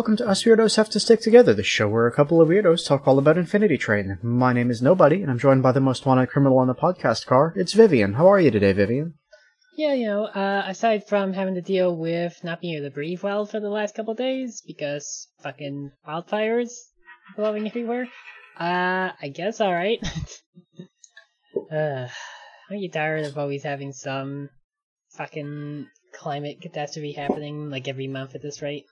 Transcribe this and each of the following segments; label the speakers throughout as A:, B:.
A: Welcome to Us Weirdos Have to Stick Together, the show where a couple of weirdos talk all about Infinity Train. My name is Nobody, and I'm joined by the most wanted criminal on the podcast car. It's Vivian. How are you today, Vivian?
B: Yeah, you know, uh, aside from having to deal with not being able to breathe well for the last couple days because fucking wildfires blowing everywhere, uh, I guess alright. uh, aren't you tired of always having some fucking climate catastrophe happening like every month at this rate?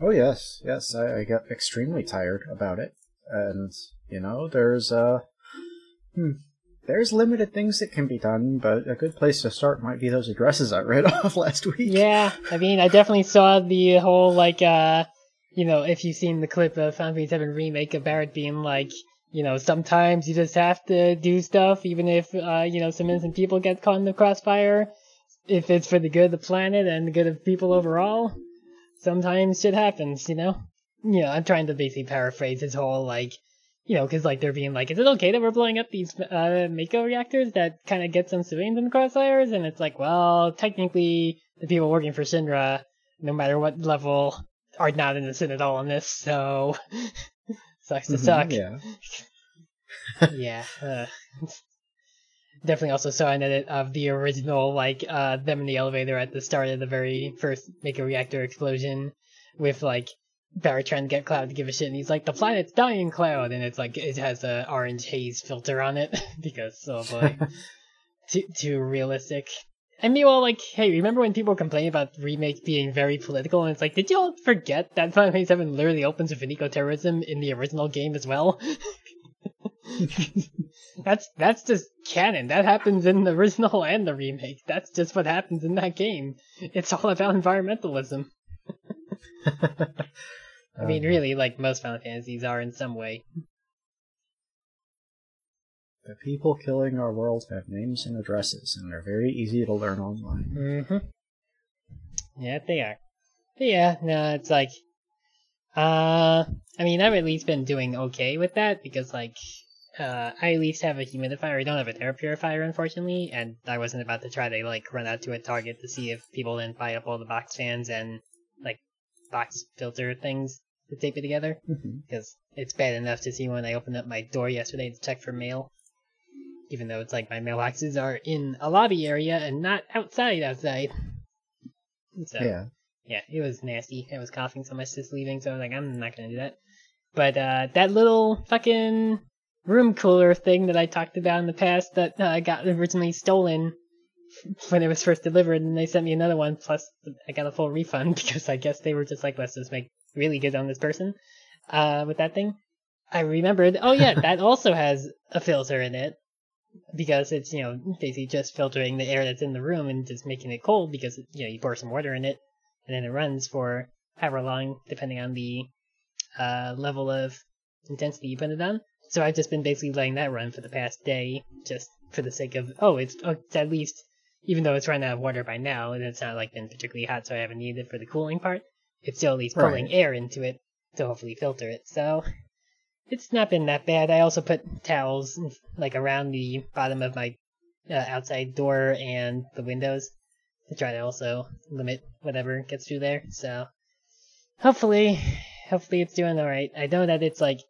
A: Oh yes, yes. I, I get extremely tired about it, and you know, there's uh, hmm, there's limited things that can be done, but a good place to start might be those addresses I read off last week.
B: Yeah, I mean, I definitely saw the whole like, uh, you know, if you've seen the clip of Final Fantasy VII remake of Barret being like, you know, sometimes you just have to do stuff, even if uh, you know some innocent people get caught in the crossfire, if it's for the good of the planet and the good of people overall. Sometimes shit happens, you know. You know, I'm trying to basically paraphrase his whole like you know, because like they're being like, is it okay that we're blowing up these uh, Mako reactors that kind of get some civilians in the crosshairs? And it's like, well, technically, the people working for Shinra, no matter what level, are not in the sin at all in this. So sucks to
A: Mhm,
B: suck.
A: Yeah.
B: yeah. Uh, definitely also saw an edit of the original, like uh, them in the elevator at the start of the very first Mako reactor explosion, with like Barry trying to get Cloud to give a shit, and he's like, "The planet's dying, Cloud," and it's like it has a orange haze filter on it because oh like too too realistic. And meanwhile, like, hey, remember when people were complaining about remake being very political? And it's like, did y'all forget that Final Fantasy VII literally opens with an eco-terrorism in the original game as well? that's that's just canon. That happens in the original and the remake. That's just what happens in that game. It's all about environmentalism. I mean,
A: Um,
B: really, like most Final Fantasies are in some way.
A: The people killing our world have names and addresses, and they're very easy to learn online.
B: Mm-hmm. Yeah, they are. But yeah, no, it's like, uh, I mean, I've at least been doing okay with that because, like, uh, I at least have a humidifier. I don't have an air purifier, unfortunately, and I wasn't about to try to like run out to a Target to see if people didn't buy up all the box fans and like box filter things to tape it together because it's bad enough to see when I opened up my door yesterday to check for mail. Even though it's like my mailboxes are in a lobby area and not outside outside. So
A: Yeah.
B: yeah, it was nasty. I was coughing so much just leaving, so I was like, I'm not gonna do that. But uh that little fucking room cooler thing that I talked about in the past that uh, got originally stolen when it was first delivered, and they sent me another one. Plus, I got a full refund because I guess they were just like, let's just make really good on this person uh, with that thing. I remembered. Oh yeah, that also has a filter in it because it's you know basically just filtering the air that's in the room and just making it cold because you know you pour some water in it and then it runs for however long depending on the uh, level of intensity you put it on. So I've just been basically letting that run for the past day, just for the sake of oh, it's, oh, it's at least even though it's running out of water by now and it's not like been particularly hot, so I haven't needed it for the cooling part. It's still at least pulling air into it to hopefully filter it. So it's not been that bad. I also put towels like around the bottom of my uh, outside door and the windows to try to also limit whatever gets through there. So hopefully, hopefully it's doing all right. I know that it's like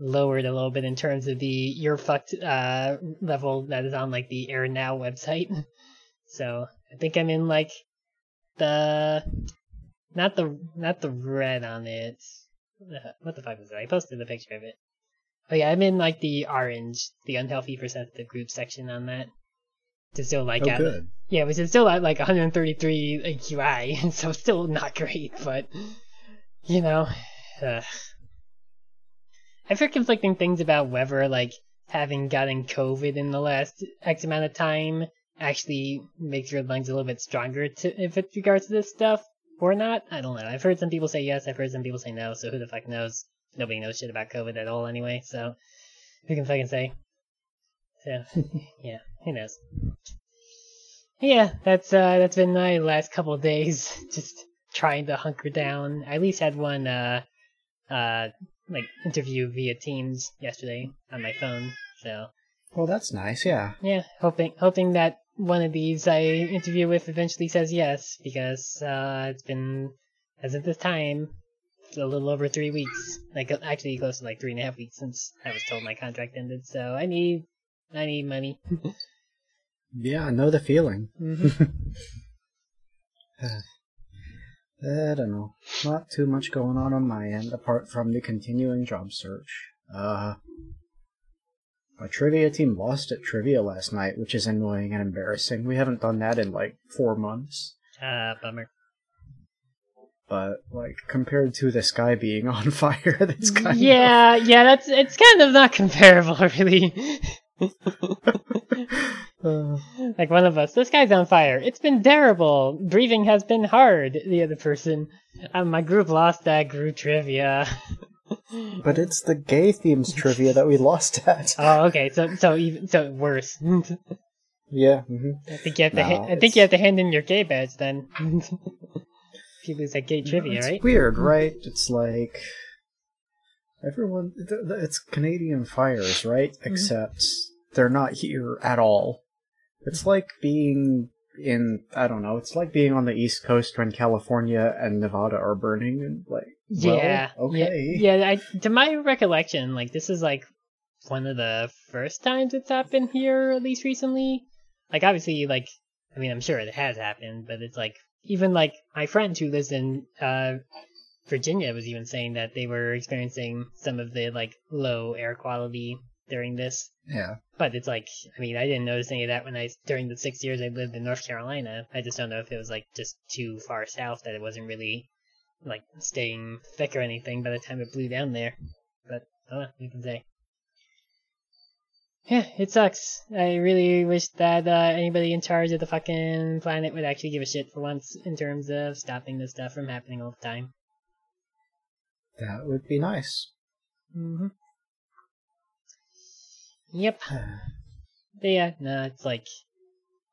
B: lowered a little bit in terms of the you're fucked uh, level that is on like the Air Now website. So I think I'm in like the not the not the red on it. Uh, What the fuck was it? I posted a picture of it. Oh yeah, I'm in like the orange, the unhealthy for sensitive group section on that. To still like
A: Oh,
B: at
A: good.
B: yeah, which is still at like 133 AQI, and so still not great, but you know, uh, I've heard conflicting things about whether like having gotten COVID in the last X amount of time actually makes your lungs a little bit stronger to if it regards to this stuff or not. I don't know. I've heard some people say yes. I've heard some people say no. So who the fuck knows? Nobody knows shit about COVID at all anyway. So who can fucking say? So yeah, who knows? Yeah, that's uh that's been my last couple days. Just trying to hunker down. I at least had one uh uh like interview via Teams yesterday on my phone. So
A: Well, that's nice. Yeah.
B: yeah, hoping hoping that one of these I interview with eventually says yes because uh, it's been as of this time, it's a little over three weeks. Like actually close to like three and a half weeks since I was told my contract ended. So I need, I need money.
A: Yeah, I know the feeling.
B: hmm
A: I don't know. Not too much going on on my end apart from the continuing job search. Uh, my trivia team lost at trivia last night, which is annoying and embarrassing. We haven't done that in like four months.
B: Uh, bummer.
A: But like compared to the sky being on fire, that's kind
B: Yeah, yeah, that's it's kind of not comparable, really.
A: Uh,
B: like one of us, this guy's on fire. It's been terrible. Breathing has been hard. The other person, um, my group lost that group trivia.
A: but it's the gay themes trivia that we lost at.
B: oh, okay. So, so even so worse.
A: yeah. hmm
B: I think you have to.
A: No,
B: ha- I think you have to hand in your gay badge then. if you lose that gay trivia,
A: it's
B: right?
A: weird, right? It's like everyone. It's Canadian fires, right?
B: Mm-hmm.
A: Except they're not here at all. It's like being in. I don't know. It's like being on the East Coast when California and Nevada are burning, and like. well,
B: yeah.
A: okay.
B: Yeah. Yeah. I, to my recollection, like this is like one of the first times it's happened here, at least recently. Like obviously, like I mean, I'm sure it has happened, but it's like even like my friend who lives in uh Virginia was even saying that they were experiencing some of the like low air quality during this.
A: Yeah.
B: But it's like, I mean, I didn't notice any of that when I during the six years I lived in North Carolina. I just don't know if it was like just too far south that it wasn't really like staying thick or anything by the time it blew down there. But oh, you can say. Yeah, it sucks. I really wish that uh, anybody in charge of the fucking planet would actually give a shit for once in terms of stopping this stuff from happening all the time.
A: That would be nice.
B: Mm-hmm. Yep. But yeah, no, it's like,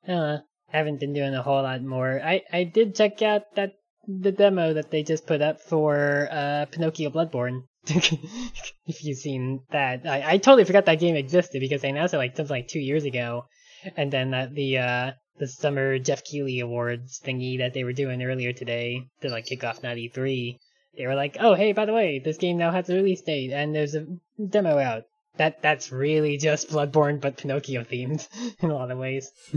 B: I don't know. Haven't been doing a whole lot more. I, I did check out that the demo that they just put up for uh, Pinocchio Bloodborne. if you've seen that, I, I totally forgot that game existed because they announced it like something like two years ago, and then uh, the uh, the summer Geoff Keighley Awards thingy that they were doing earlier today to like kick off Not E3. They were like, oh hey, by the way, this game now has a release date and there's a demo out. That that's really just Bloodborne but Pinocchio themed in a lot of ways.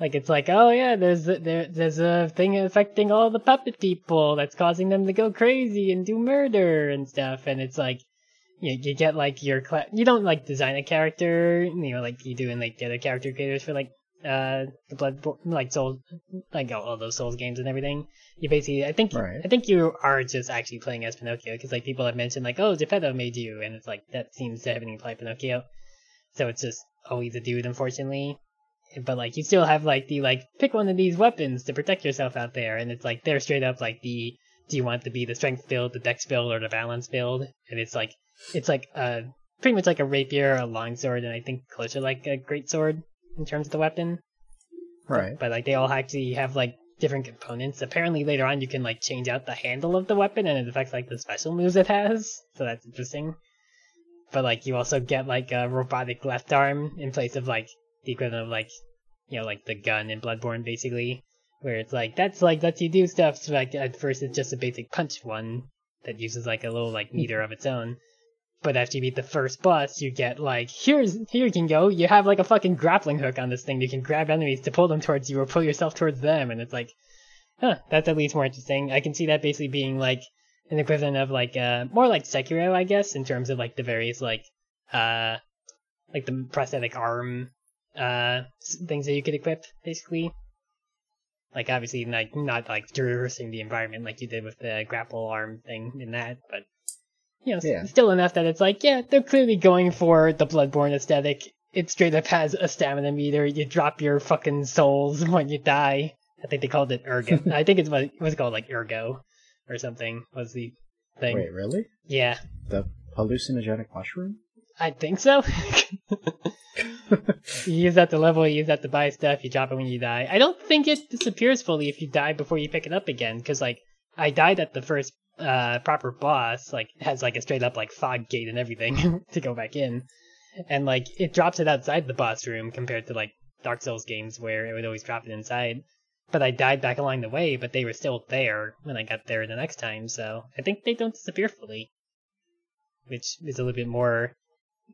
B: like it's like, oh yeah, there's a, there there's a thing affecting all the puppet people that's causing them to go crazy and do murder and stuff, and it's like. You, you get like your cla- you don't like design a character you know like you do in like the other character creators for like uh the blood like souls like all, those souls games and everything you basically i think
A: Right.
B: i think you are just actually playing as pinocchio because like people have mentioned like oh geppetto made you and it's like that seems to have been imply pinocchio. So it's just always a dude unfortunately. But like you still have like the like pick one of these weapons to protect yourself out there and it's like they're straight up like the do you want to be the strength build the dex build or the balance build? And it's like it's like uh pretty much like a rapier or a longsword and i think closer like a great sword in terms of the weapon
A: right.
B: but like they all actually have like different components. Apparently later on you can like change out the handle of the weapon and it affects like the special moves it has. So that's interesting. But like you also get like a robotic left arm in place of like the equivalent of like you know like the gun in Bloodborne basically, where it's like that's like lets you do stuff. So like at first it's just a basic punch one that uses like a little like meter of its own. But after you beat the first boss, you get like here's here you can go. You have like a fucking grappling hook on this thing. You can grab enemies to pull them towards you or pull yourself towards them, and it's like, huh, that's at least more interesting. I can see that basically being like an equivalent of like uh more like Sekiro, I guess, in terms of like the various like uh like the prosthetic arm uh things that you could equip, basically. Like obviously like not like traversing the environment like you did with the grapple arm thing in that, but you know,
A: Yeah.
B: still enough that it's like, yeah, they're clearly going for the Bloodborne aesthetic. It straight up has a stamina meter. You drop your fucking souls when you die. I think they called it ergo. I think it's what it was called like ergo or something was the thing.
A: Wait, really?
B: Yeah,
A: The hallucinogenic mushroom?
B: I think so. you use that to level, you use that to buy stuff, you drop it when you die. I don't think it disappears fully if you die before you pick it up again, because like I died at the first uh proper boss, like has like a straight up like fog gate and everything to go back in. And like it drops it outside the boss room compared to like Dark Souls games where it would always drop it inside. but I died back along the way, but they were still there when I got there the next time, so I think they don't disappear fully. Which is a little bit more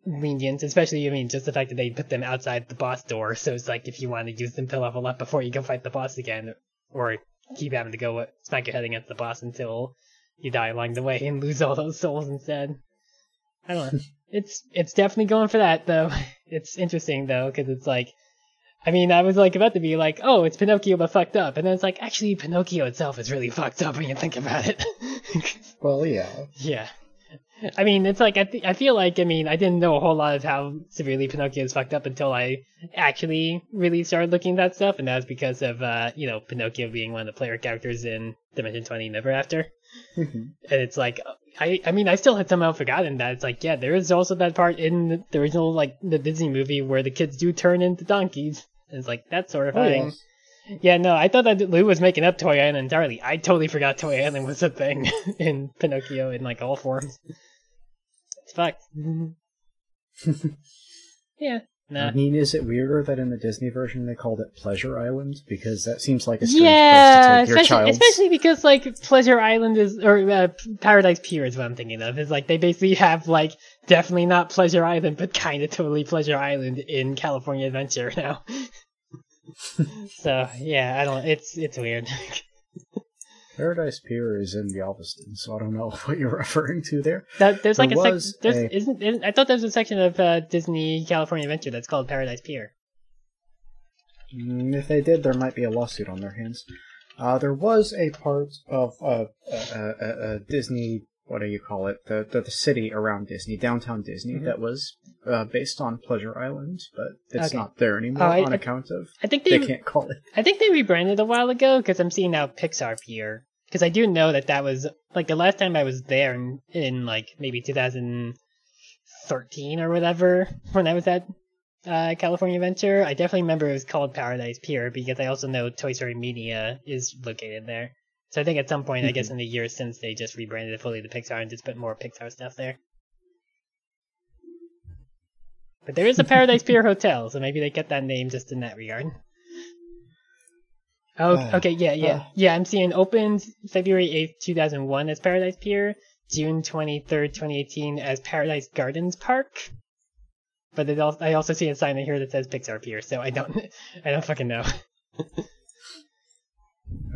B: lenient, especially, I mean, just the fact that they put them outside the boss door, so it's like if you want to use them to level up before you go fight the boss again, or keep having to go smack your head against the boss until you die along the way and lose all those souls instead. I don't know. it's it's definitely going for that though. It's interesting though because it's like, I mean, I was like about to be like, oh, it's Pinocchio but fucked up, and then it's like actually Pinocchio itself is really fucked up when you think about it.
A: Well, yeah.
B: yeah. I mean, it's like I, th- I feel like I mean I didn't know a whole lot of how severely Pinocchio is fucked up until I actually really started looking at that stuff, and that's because of uh, you know Pinocchio being one of the player characters in Dimension Twenty Never After,
A: Mhm.
B: and it's like I I mean I still had somehow forgotten that it's like yeah there is also that part in the, original like the Disney movie where the kids do turn into donkeys. And it's like that's
A: oh,
B: horrifying.
A: yes.
B: Yeah, no, I thought that Lou was making up Toy Island entirely. I totally forgot Toy Island was a thing in Pinocchio in like all forms. It's fucked. yeah, nah.
A: I mean, is it weirder that in the Disney version they called it Pleasure Island? Because that seems like a strange
B: Yeah,
A: place to take your
B: especially,
A: child.
B: especially because like Pleasure Island is or uh, Paradise Pier is what I'm thinking of. Is like they basically have like definitely not Pleasure Island, but kind of totally Pleasure Island in California Adventure now. so yeah, I don't. It's it's weird.
A: Paradise Pier is in the Galveston, so I don't know what you're referring to there.
B: That, there's like
A: There
B: a section. There's
A: a-
B: isn't, isn't I thought there was a section of uh, Disney California Adventure that's called Paradise Pier.
A: Mm, If they did, there might be a lawsuit on their hands. Uh, there was a part of uh, uh, uh, uh, Disney, what do you call it? The, the the city around Disney, downtown Disney,
B: Mhm.
A: that was uh, based on Pleasure Island, but it's
B: Okay.
A: not there anymore
B: Oh, I-
A: on
B: I-
A: account of
B: I think they,
A: they can't call it.
B: I think they rebranded a while ago because I'm seeing now Pixar Pier. Because I do know that that was like the last time I was there in, in like maybe 2013 or whatever when I was at uh, California Adventure. I definitely remember it was called Paradise Pier because I also know Toy Story Mania is located there. So I think at some point, I guess in the years since they just rebranded it fully to Pixar and just put more Pixar stuff there. But there is a Paradise Pier hotel, so maybe they kept that name just in that regard. Oh,
A: Uh,
B: okay, yeah, yeah,
A: uh.
B: yeah. I'm seeing opened February eighth, two thousand one, as Paradise Pier, June twenty third, twenty eighteen, as Paradise Gardens Park. But it also, I also see a sign in here that says Pixar Pier, so I don't, I don't fucking know.
A: I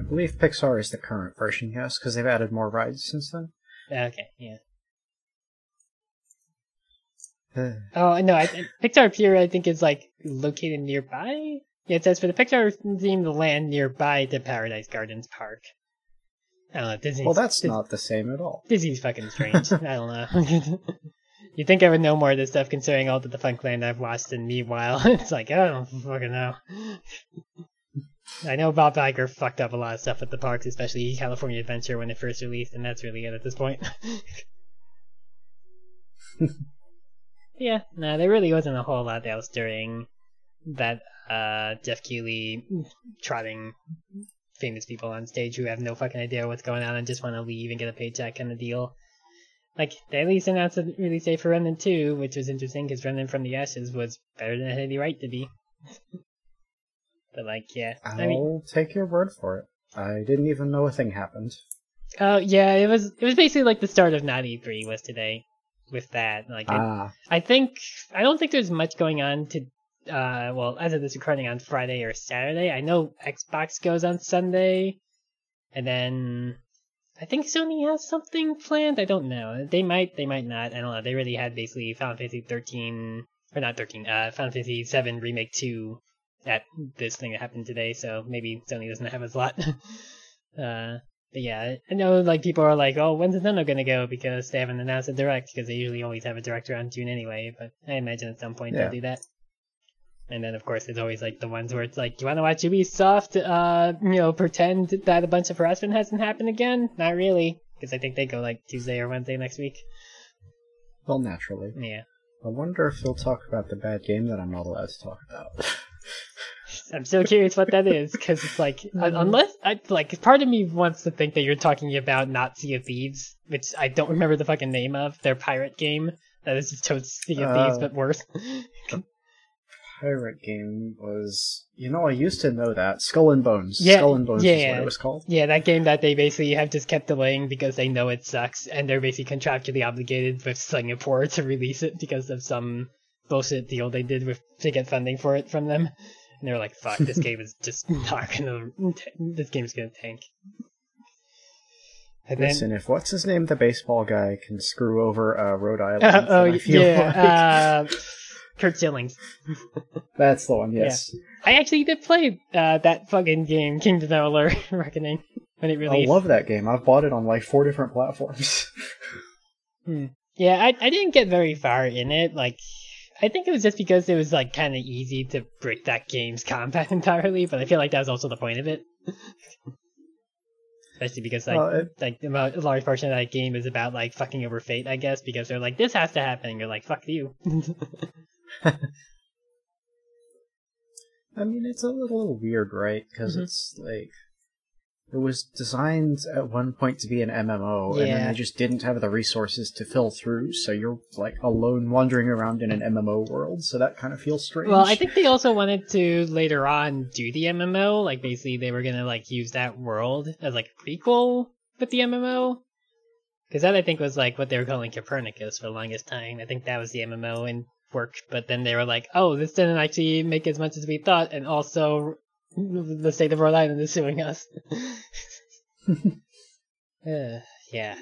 A: believe Pixar is the current version, yes, because they've added more rides since then.
B: Okay, yeah.
A: Uh,
B: Oh no, I, Pixar Pier I think is like located nearby. Yeah, it says for the Pixar theme, the land nearby to Paradise Gardens Park. I don't know. Disney's,
A: well, that's
B: Dis-
A: not the same at all.
B: Disney's fucking strange. I don't know. You'd think I would know more of this stuff considering all the defunct land I've watched, and meanwhile, it's like, I don't fucking know. I know Bob Iger fucked up a lot of stuff at the parks, especially California Adventure when it first released, and that's really it at this point. yeah, no, there really wasn't a whole lot else during that uh, Geoff Keighley trotting famous people on stage who have no fucking idea what's going on and just want to leave and get a paycheck kind of deal. Like, they at least announced a release date for Remnant 2, which was interesting because Remnant from the Ashes was better than it had any right to be. but, like, yeah.
A: I'll
B: I mean,
A: take your word for it. I didn't even know a thing happened.
B: oh, yeah, it was, it was basically like the start of Not E3 was today with that. Like,
A: Ah,
B: I think I don't think there's much going on to uh well as of this recording on Friday or Saturday. I know Xbox goes on Sunday and then I think Sony has something planned. I don't know. They might they might not. I don't know. They really had basically Final Fantasy 13 or not 13, uh Final Fantasy 7 remake 2 at this thing that happened today, so maybe Sony doesn't have a lot. uh but yeah, I know like people are like, oh, when's Nintendo gonna go because they haven't announced a direct because they usually always have a direct around June anyway. But I imagine at some point
A: Yeah.
B: they'll do that. And then of course it's always like the ones where it's like, Do you want to watch Ubisoft, uh, you know, pretend that a bunch of harassment hasn't happened again? Not really, because I think they go like Tuesday or Wednesday next week.
A: well, naturally.
B: Yeah,
A: I wonder if they'll talk about the bad game that I'm not allowed to talk about.
B: I'm still curious what that is because it's like un- unless I like part of me wants to think that you're talking about not Sea of Thieves, which I don't remember the fucking name of their pirate game. That is just totes Sea of Thieves
A: Uh,
B: but worse.
A: pirate game was. You know, I used to know that Skull and Bones.
B: Yeah,
A: Skull and Bones is
B: yeah.
A: what it was called.
B: Yeah, that game that they basically have just kept delaying because they know it sucks, and they're basically contractually obligated with Singapore to release it because of some bullshit deal they did with to get funding for it from them. And they're like, "Fuck, this game is just not gonna. This game's gonna tank." And then,
A: Listen, if what's his name, the baseball guy, can screw over uh, Rhode Island,
B: Uh, oh
A: I feel like
B: yeah, uh, Curt Schillings.
A: that's the one. Yes,
B: I actually did play uh, that fucking game, Kingdoms of Amalur Reckoning, when it released.
A: I love that game. I've bought it on like four different platforms.
B: Yeah, I I didn't get very far in it. Like, I think it was just because it was like kind of easy to break that game's combat entirely. But I feel like that was also the point of it. Especially because like
A: Well, it-
B: like a large portion of that game is about like fucking over fate, I guess, because they're like this has to happen. And you're like fuck you.
A: I mean, it's a little weird, right? Because
B: Mhm.
A: it's like it was designed at one point to be an MMO, and then they just didn't have the resources to fill through. So you're like alone wandering around in an MMO world. So that kind of feels strange.
B: Well, I think they also wanted to later on do the MMO. Like basically, they were gonna like use that world as like a prequel with the MMO. Because that I think was like what they were calling Copernicus for the longest time. I think that was the MMO in work. But then they were like, oh, this didn't actually make as much as we thought, and also the state of Rhode Island is suing us. Uh, yeah,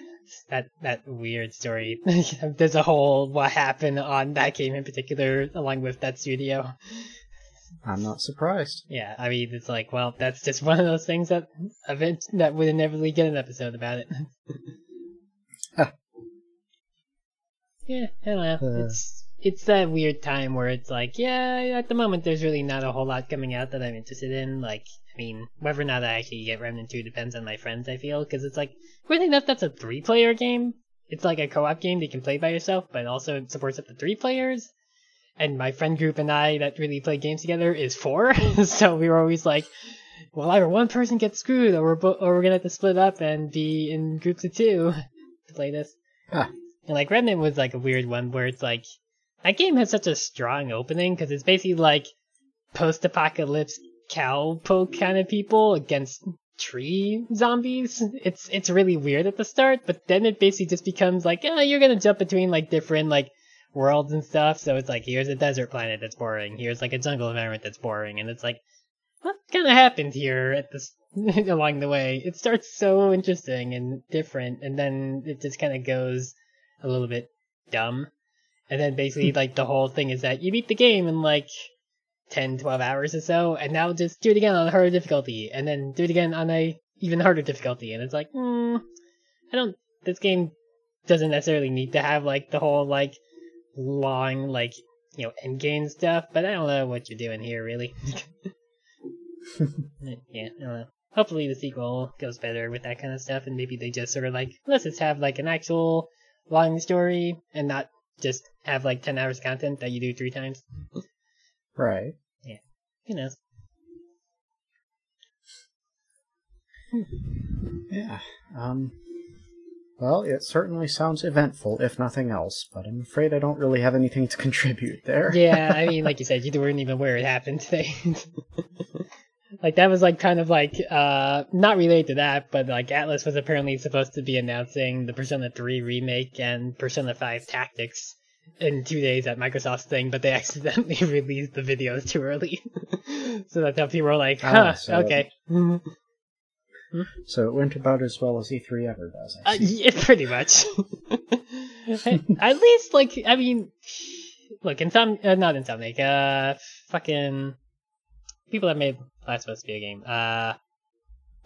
B: that that weird story. There's a whole what happened on that game in particular, along with that studio.
A: I'm not surprised.
B: Yeah, I mean, it's like, well, that's just one of those things that event that would inevitably get an episode about it.
A: Huh.
B: yeah, I don't know.
A: Uh.
B: it's it's that weird time where it's like, yeah, at the moment there's really not a whole lot coming out that I'm interested in. Like, I mean, whether or not I actually get Remnant 2 depends on my friends. I feel because it's like, weirdly enough, that's a three-player game. It's like a co-op game that you can play by yourself, but also it supports up to three players and my friend group and I that really play games together is four. so we were always like, well, either one person gets screwed, or we're bo- or we're gonna have to split up and be in groups of two to play this.
A: Huh.
B: And like Remnant was like a weird one where it's like that game has such a strong opening because it's basically like post-apocalypse cowpoke kind of people against tree zombies. It's it's really weird at the start, but then it basically just becomes like, yeah, you're gonna jump between like different like worlds and stuff. So it's like here's a desert planet that's boring. Here's like a jungle environment that's boring, and it's like what kind of happened here at this along the way? It starts so interesting and different, and then it just kind of goes a little bit dumb. And then basically like the whole thing is that you beat the game in like 10, 12 hours or so, and now just do it again on a harder difficulty, and then do it again on a even harder difficulty, and it's like, hmm, I don't. This game doesn't necessarily need to have like the whole like long like you know end game stuff, but I don't know what you're doing here really. yeah, I don't know. Hopefully the sequel goes better with that kind of stuff, and maybe they just sort of like let's just have like an actual long story and not just have like ten hours of content that you do three times.
A: Right. Yeah.
B: Who knows?
A: Yeah. Um. Well, it certainly sounds eventful, if nothing else, but I'm afraid I don't really have anything to contribute there.
B: Yeah, I mean, like you said, you weren't even aware it happened today. like that was like kind of like uh not related to that, but like Atlus was apparently supposed to be announcing the Persona 3 remake and Persona 5 Tactics in two days at Microsoft's thing, but they accidentally released the videos too early. so that's how people were like,
A: Ah, so-
B: okay.
A: So it went about as well as E3 ever does. I
B: Uh, yeah, pretty much. At least, like, I mean, look, Insom, uh, not Insomniac, uh, fucking people that made Last of Us video game, uh,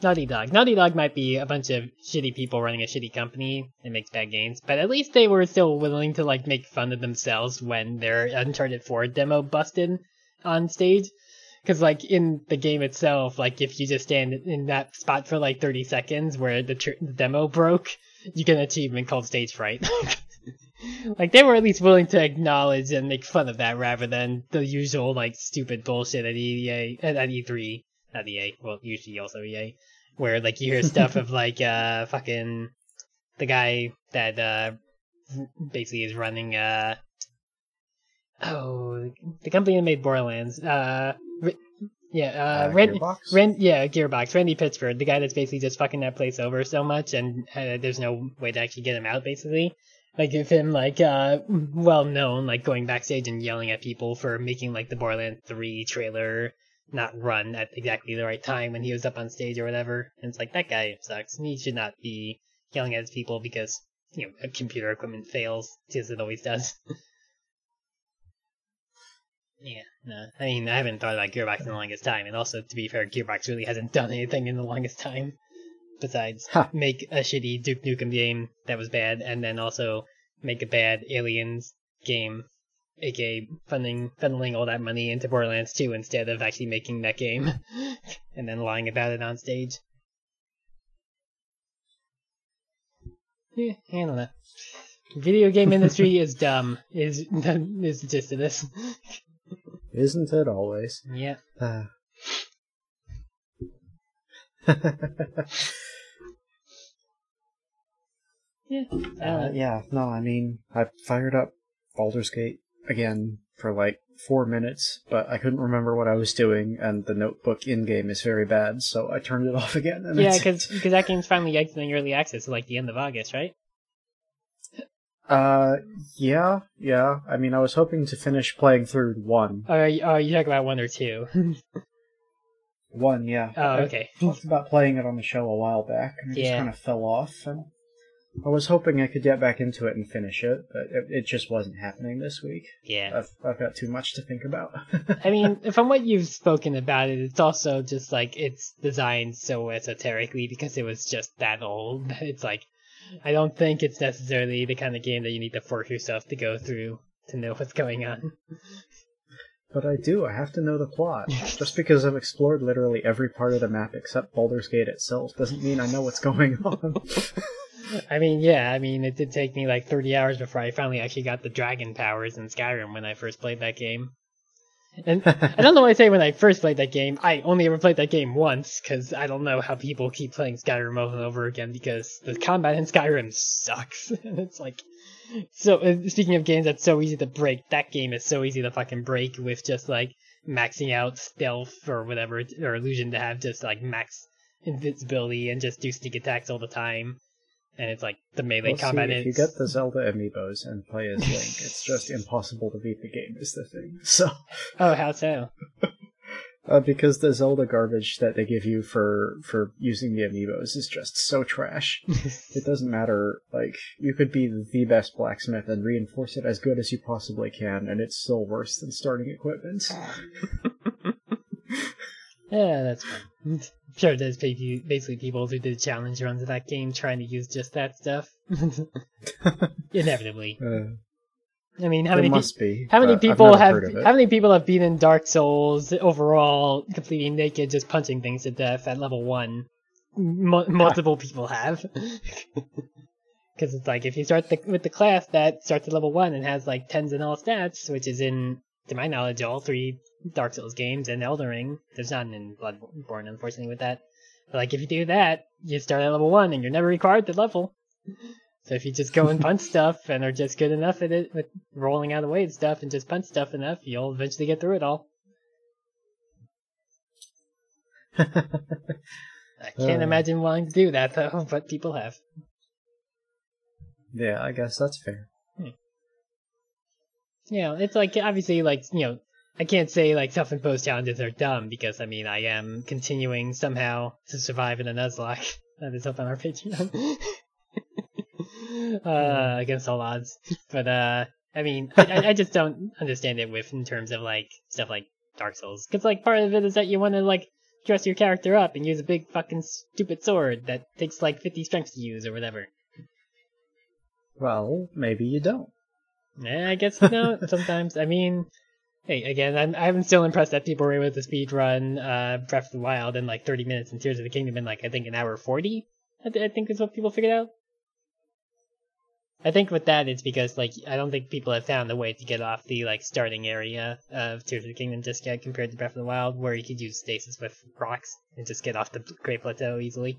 B: Naughty Dog. Naughty Dog might be a bunch of shitty people running a shitty company that makes bad games, but at least they were still willing to, like, make fun of themselves when their Uncharted 4 demo busted on stage. Because, like, in the game itself, like, if you just stand in that spot for, like, 30 seconds where the, tr- the demo broke, you get an achievement called Stage Fright. like, they were at least willing to acknowledge and make fun of that rather than the usual, like, stupid bullshit at EA, at, at E3. Not EA, well, usually also EA. Where, like, you hear stuff of, like, uh, fucking, the guy that, uh, basically is running, uh, oh, the company that made Borderlands. Uh, yeah, uh,
A: Uh, Gearbox?
B: Yeah, Gearbox, Randy Pitchford, the guy that's basically just fucking that place over so much, and uh, there's no way to actually get him out. Basically, like if him like uh well known, like going backstage and yelling at people for making like the Borderlands three trailer not run at exactly the right time when he was up on stage or whatever. And it's like that guy sucks. And he should not be yelling at his people because you know computer equipment fails as it always does. Yeah, no. I mean, I haven't thought about Gearbox in the longest time, and also, to be fair, Gearbox really hasn't done anything in the longest time besides
A: Ha.
B: make a shitty Duke Nukem game that was bad, and then also make a bad Aliens game, aka funding funneling all that money into Borderlands 2 instead of actually making that game, and then lying about it on stage. Yeah, I don't know. Video game industry is dumb. Is is the gist of this?
A: Isn't it always?
B: Yeah.
A: Uh.
B: Yeah.
A: Uh, yeah, no, I mean, I fired up Baldur's Gate again for like four minutes, but I couldn't remember what I was doing, and the notebook in game is very bad, so I turned it off again. And
B: yeah,
A: it's-
B: because that game's finally exiting early access at like the end of August, right?
A: Uh, yeah, yeah. I mean, I was hoping to finish playing through one.
B: Or are you, oh, you talk about one or two?
A: One, yeah.
B: oh,
A: I
B: okay.
A: talked about playing it on the show a while back, and it just kind of fell off. And I was hoping I could get back into it and finish it, but it, it just wasn't happening this week.
B: Yeah.
A: I've I've got too much to think about.
B: I mean, from what you've spoken about it, it's also just like it's designed so esoterically because it was just that old. It's like I don't think it's necessarily the kind of game that you need to force yourself to go through to know what's going on.
A: But I do. I have to know the plot. Just because I've explored literally every part of the map except Baldur's Gate itself doesn't mean I know what's going on.
B: I mean, yeah, I mean, it did take me like 30 hours before I finally actually got the dragon powers in Skyrim when I first played that game. And I don't know why I say when I first played that game. I only ever played that game once because I don't know how people keep playing Skyrim over and over again because the combat in Skyrim sucks. it's like, so uh, speaking of games that's so easy to break, that game is so easy to fucking break with just like maxing out stealth or whatever or illusion to have just like max invincibility and just do sneak attacks all the time. And it's like the melee
A: Well, see,
B: combat
A: if you get the Zelda amiibos and play as Link, it's just impossible to beat the game. Is the thing. So,
B: oh how so
A: uh, because the Zelda garbage that they give you for for using the amiibos is just so trash. It doesn't matter. Like you could be the best blacksmith and reinforce it as good as you possibly can, and it's still worse than starting equipment.
B: Yeah, that's fine. Sure, there's basically people who did challenge runs of that game trying to use just that stuff. Inevitably.
A: Uh,
B: I mean, how many pe-
A: must be.
B: how many people have how many people have beaten Dark Souls overall completely naked, just punching things to death at level one? Mu multiple people have. Because it's like if you start the, with the class that starts at level one and has like tens and all stats, which is in, to my knowledge, all three Dark Souls games and Elden Ring. There's none in Bloodborne, unfortunately, with that. But like if you do that, you start at level one and you're never required to level. So if you just go and punch stuff and are just good enough at it with rolling out of the way and stuff and just punch stuff enough, you'll eventually get through it all. I can't
A: Uh.
B: imagine wanting to do that though, but people have.
A: yeah, I guess that's fair.
B: You know, it's like obviously like you know, I can't say like self-imposed challenges are dumb because I mean I am continuing somehow to survive in a Nuzlocke that is up on our Patreon. uh, against all odds, but uh, I mean, I, I- just don't understand it with in terms of like stuff like Dark Souls, because like part of it is that you want to like dress your character up and use a big fucking stupid sword that takes like 50 strength to use or whatever.
A: Well, maybe you don't.
B: Yeah, I guess you know. sometimes, I mean, hey, again, I'm I'm still impressed that people were able to speed run uh, Breath of the Wild in like 30 minutes and Tears of the Kingdom in like I think an hour 40. I, th- I think is what people figured out. I think with that it's because like I don't think people have found a way to get off the like starting area of Tears of the Kingdom just yet compared to Breath of the Wild, where you could use stasis with rocks and just get off the Great Plateau easily.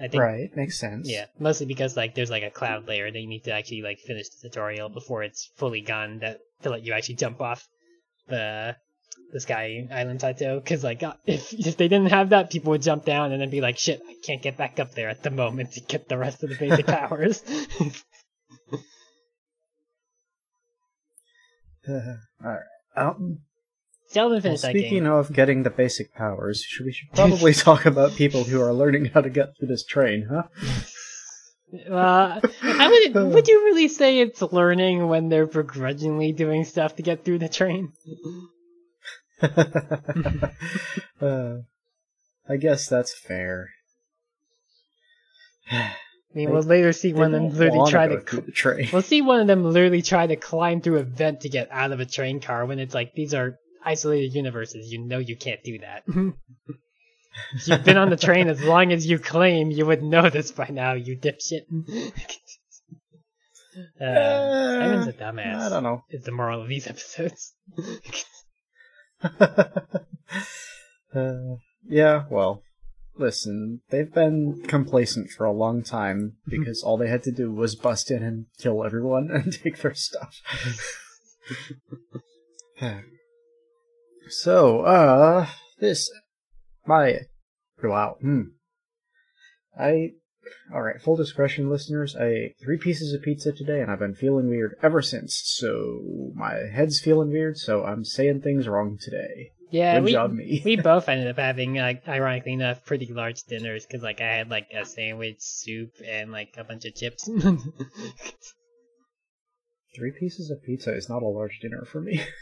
B: I think
A: Right, makes sense.
B: Yeah, mostly because like there's like a cloud layer that you need to actually like finish the tutorial before it's fully gone that to let you actually jump off the the sky island plateau. Because like uh, if if they didn't have that, people would jump down and then be like, "Shit, I can't get back up there at the moment to get the rest of the basic powers."
A: Alright. Um,
B: Still haven't
A: well,
B: finished
A: speaking of getting the basic powers, should, we should probably talk about people who are learning how to get through this train, huh?
B: Uh, I would would you really say it's learning when they're begrudgingly doing stuff to get through the train?
A: uh, I guess that's fair.
B: I mean, we'll later see one of them literally try to
A: through the train.
B: We'll see one of them literally try to climb through a vent to get out of a train car when it's like these are isolated universes. You know you can't do that. You've been on the train as long as you claim. You would know this by now, you dipshit. uh, Simon's a dumbass.
A: I don't know.
B: Is the moral of these episodes?
A: uh, yeah, well, listen, they've been complacent for a long time because all they had to do was bust in and kill everyone and take their stuff. so, uh, this, my, wow, hmm. I, alright, full discretion listeners, I ate three pieces of pizza today and I've been feeling weird ever since, so my head's feeling weird, so I'm saying things wrong today.
B: yeah,
A: Good
B: we
A: job, me.
B: we both ended up having, like, ironically enough, pretty large dinners because, like, I had like a sandwich, soup, and like a bunch of chips.
A: Three pieces of pizza is not a large dinner for me.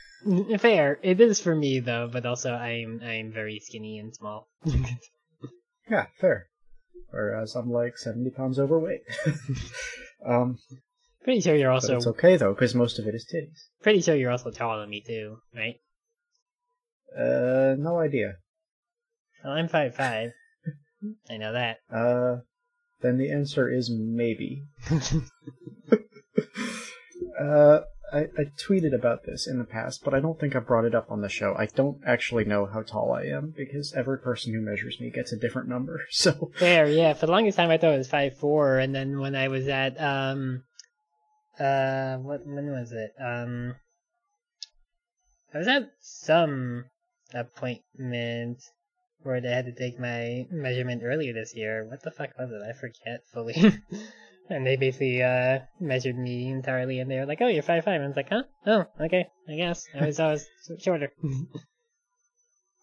B: Fair. It is for me though, but also I'm I'm very skinny and small.
A: yeah, fair. Whereas I'm like 70 pounds overweight. um,
B: pretty sure you're also
A: it's okay though, because most of it is titties.
B: pretty sure you're also taller than me too, right?
A: Uh, no idea.
B: Well, I'm five five. I know that.
A: Uh, then the answer is maybe. Uh, I, I tweeted about this in the past, but I don't think I brought it up on the show. I don't actually know how tall I am because every person who measures me gets a different number. So,
B: Fair, yeah. For the longest time I thought it was five four, and then when I was at um uh what when was it? Um I was at some appointment where they had to take my measurement earlier this year. What the fuck was it? I forget fully. and they basically uh measured me entirely and they were like, Oh, you're five five and I was like, Huh? Oh, okay, I guess. I was I was shorter.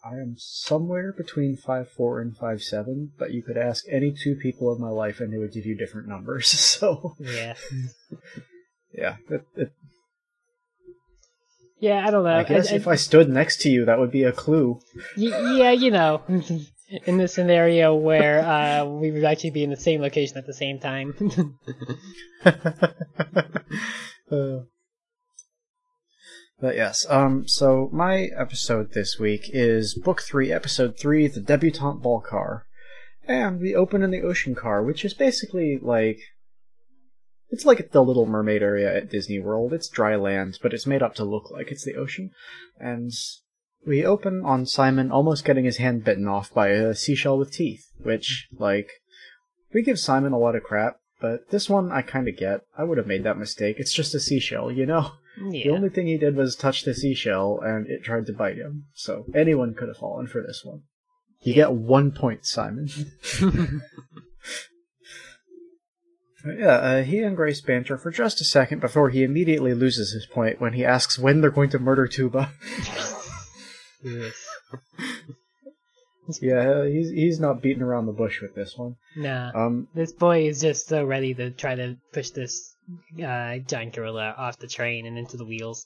A: I am somewhere between five four and five seven, but you could ask any two people in my life and they would give you different numbers. So,
B: yeah.
A: yeah, it, it,
B: Yeah, I don't know.
A: I guess if I stood next to you, that would be a clue.
B: Y- yeah, you know, in the scenario where uh, we would actually be in the same location at the same time.
A: Uh, but yes, um, so my episode this week is Book 3, Episode 3, The Debutante Ball Car. And we open in the ocean car, which is basically like. It's like the Little Mermaid area at Disney World. It's dry land, but it's made up to look like it's the ocean. And we open on Simon almost getting his hand bitten off by a seashell with teeth, which, like, we give Simon a lot of crap, but this one I kinda get. I would have made that mistake. It's just a seashell, you know? The only thing he did was touch the seashell, and it tried to bite him. So anyone could have fallen for this one. You get one point, Simon. yeah, uh, he and Grace banter for just a second before he immediately loses his point when he asks when they're going to murder Tuba. yeah, he's he's not beating around the bush with this one.
B: nah,
A: Um,
B: this boy is just so ready to try to push this uh, giant gorilla off the train and into the wheels.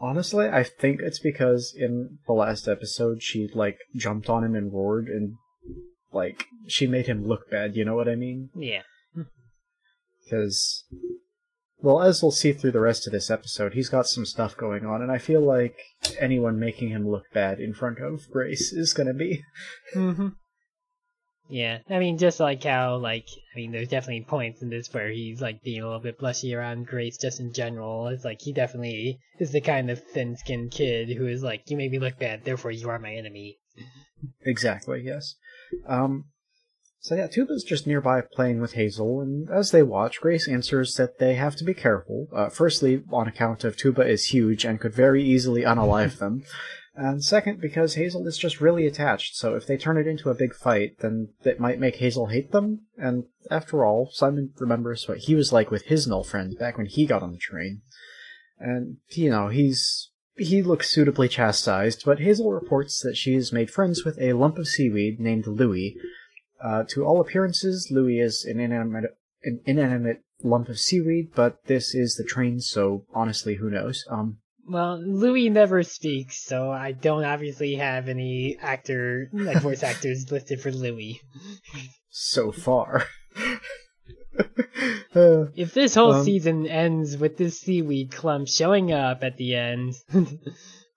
A: Honestly, I think it's because in the last episode she like jumped on him and roared and like she made him look bad. You know what I mean?
B: Yeah.
A: Because, well, as we'll see through the rest of this episode, he's got some stuff going on, and I feel like anyone making him look bad in front of Grace is gonna be.
B: hmm Yeah, I mean, just like how, like, I mean, there's definitely points in this where he's, like, being a little bit blushy around Grace just in general. It's like, he definitely is the kind of thin-skinned kid who is like, you made me look bad, therefore you are my enemy.
A: Exactly. Yes. Um. So yeah, Tuba's just nearby playing with Hazel, and as they watch, Grace answers that they have to be careful. Uh, firstly, on account of Tuba is huge and could very easily unalive them. And second, because Hazel is just really attached, so if they turn it into a big fight, then it might make Hazel hate them. And after all, Simon remembers what he was like with his null friend back when he got on the train. And, you know, he's he looks suitably chastised, but Hazel reports that she has made friends with a lump of seaweed named Louis, uh, to all appearances, Louis is an inanimate, an inanimate lump of seaweed, but this is the train, so honestly, who knows? Um,
B: well, Louis never speaks, so I don't obviously have any actor, like voice actors listed for Louis.
A: so far. uh,
B: if this whole um, season ends with this seaweed clump showing up at the end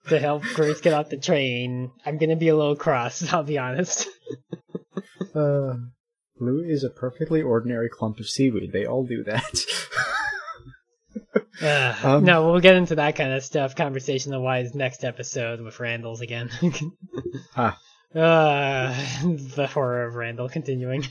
B: to help Grace get off the train, I'm gonna be a little cross, I'll be honest.
A: Uh, Louis is a perfectly ordinary clump of seaweed. They all do that.
B: uh, um, no, we'll get into that kind of stuff, conversational wise, next episode with Randall's again.
A: huh.
B: Uh, the horror of Randall continuing.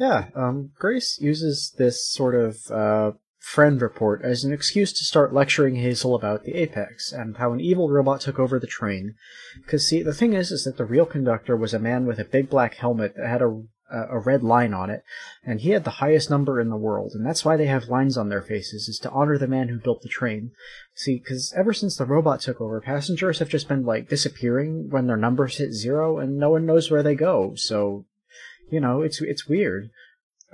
A: yeah, um, Grace uses this sort of uh, friend report as an excuse to start lecturing Hazel about the Apex and how an evil robot took over the train. Because see, the thing is, is that the real conductor was a man with a big black helmet that had a a red line on it, and he had the highest number in the world, and that's why they have lines on their faces, is to honor the man who built the train. See, because ever since the robot took over, passengers have just been, like, disappearing when their numbers hit zero, and no one knows where they go, so, you know, it's, it's weird.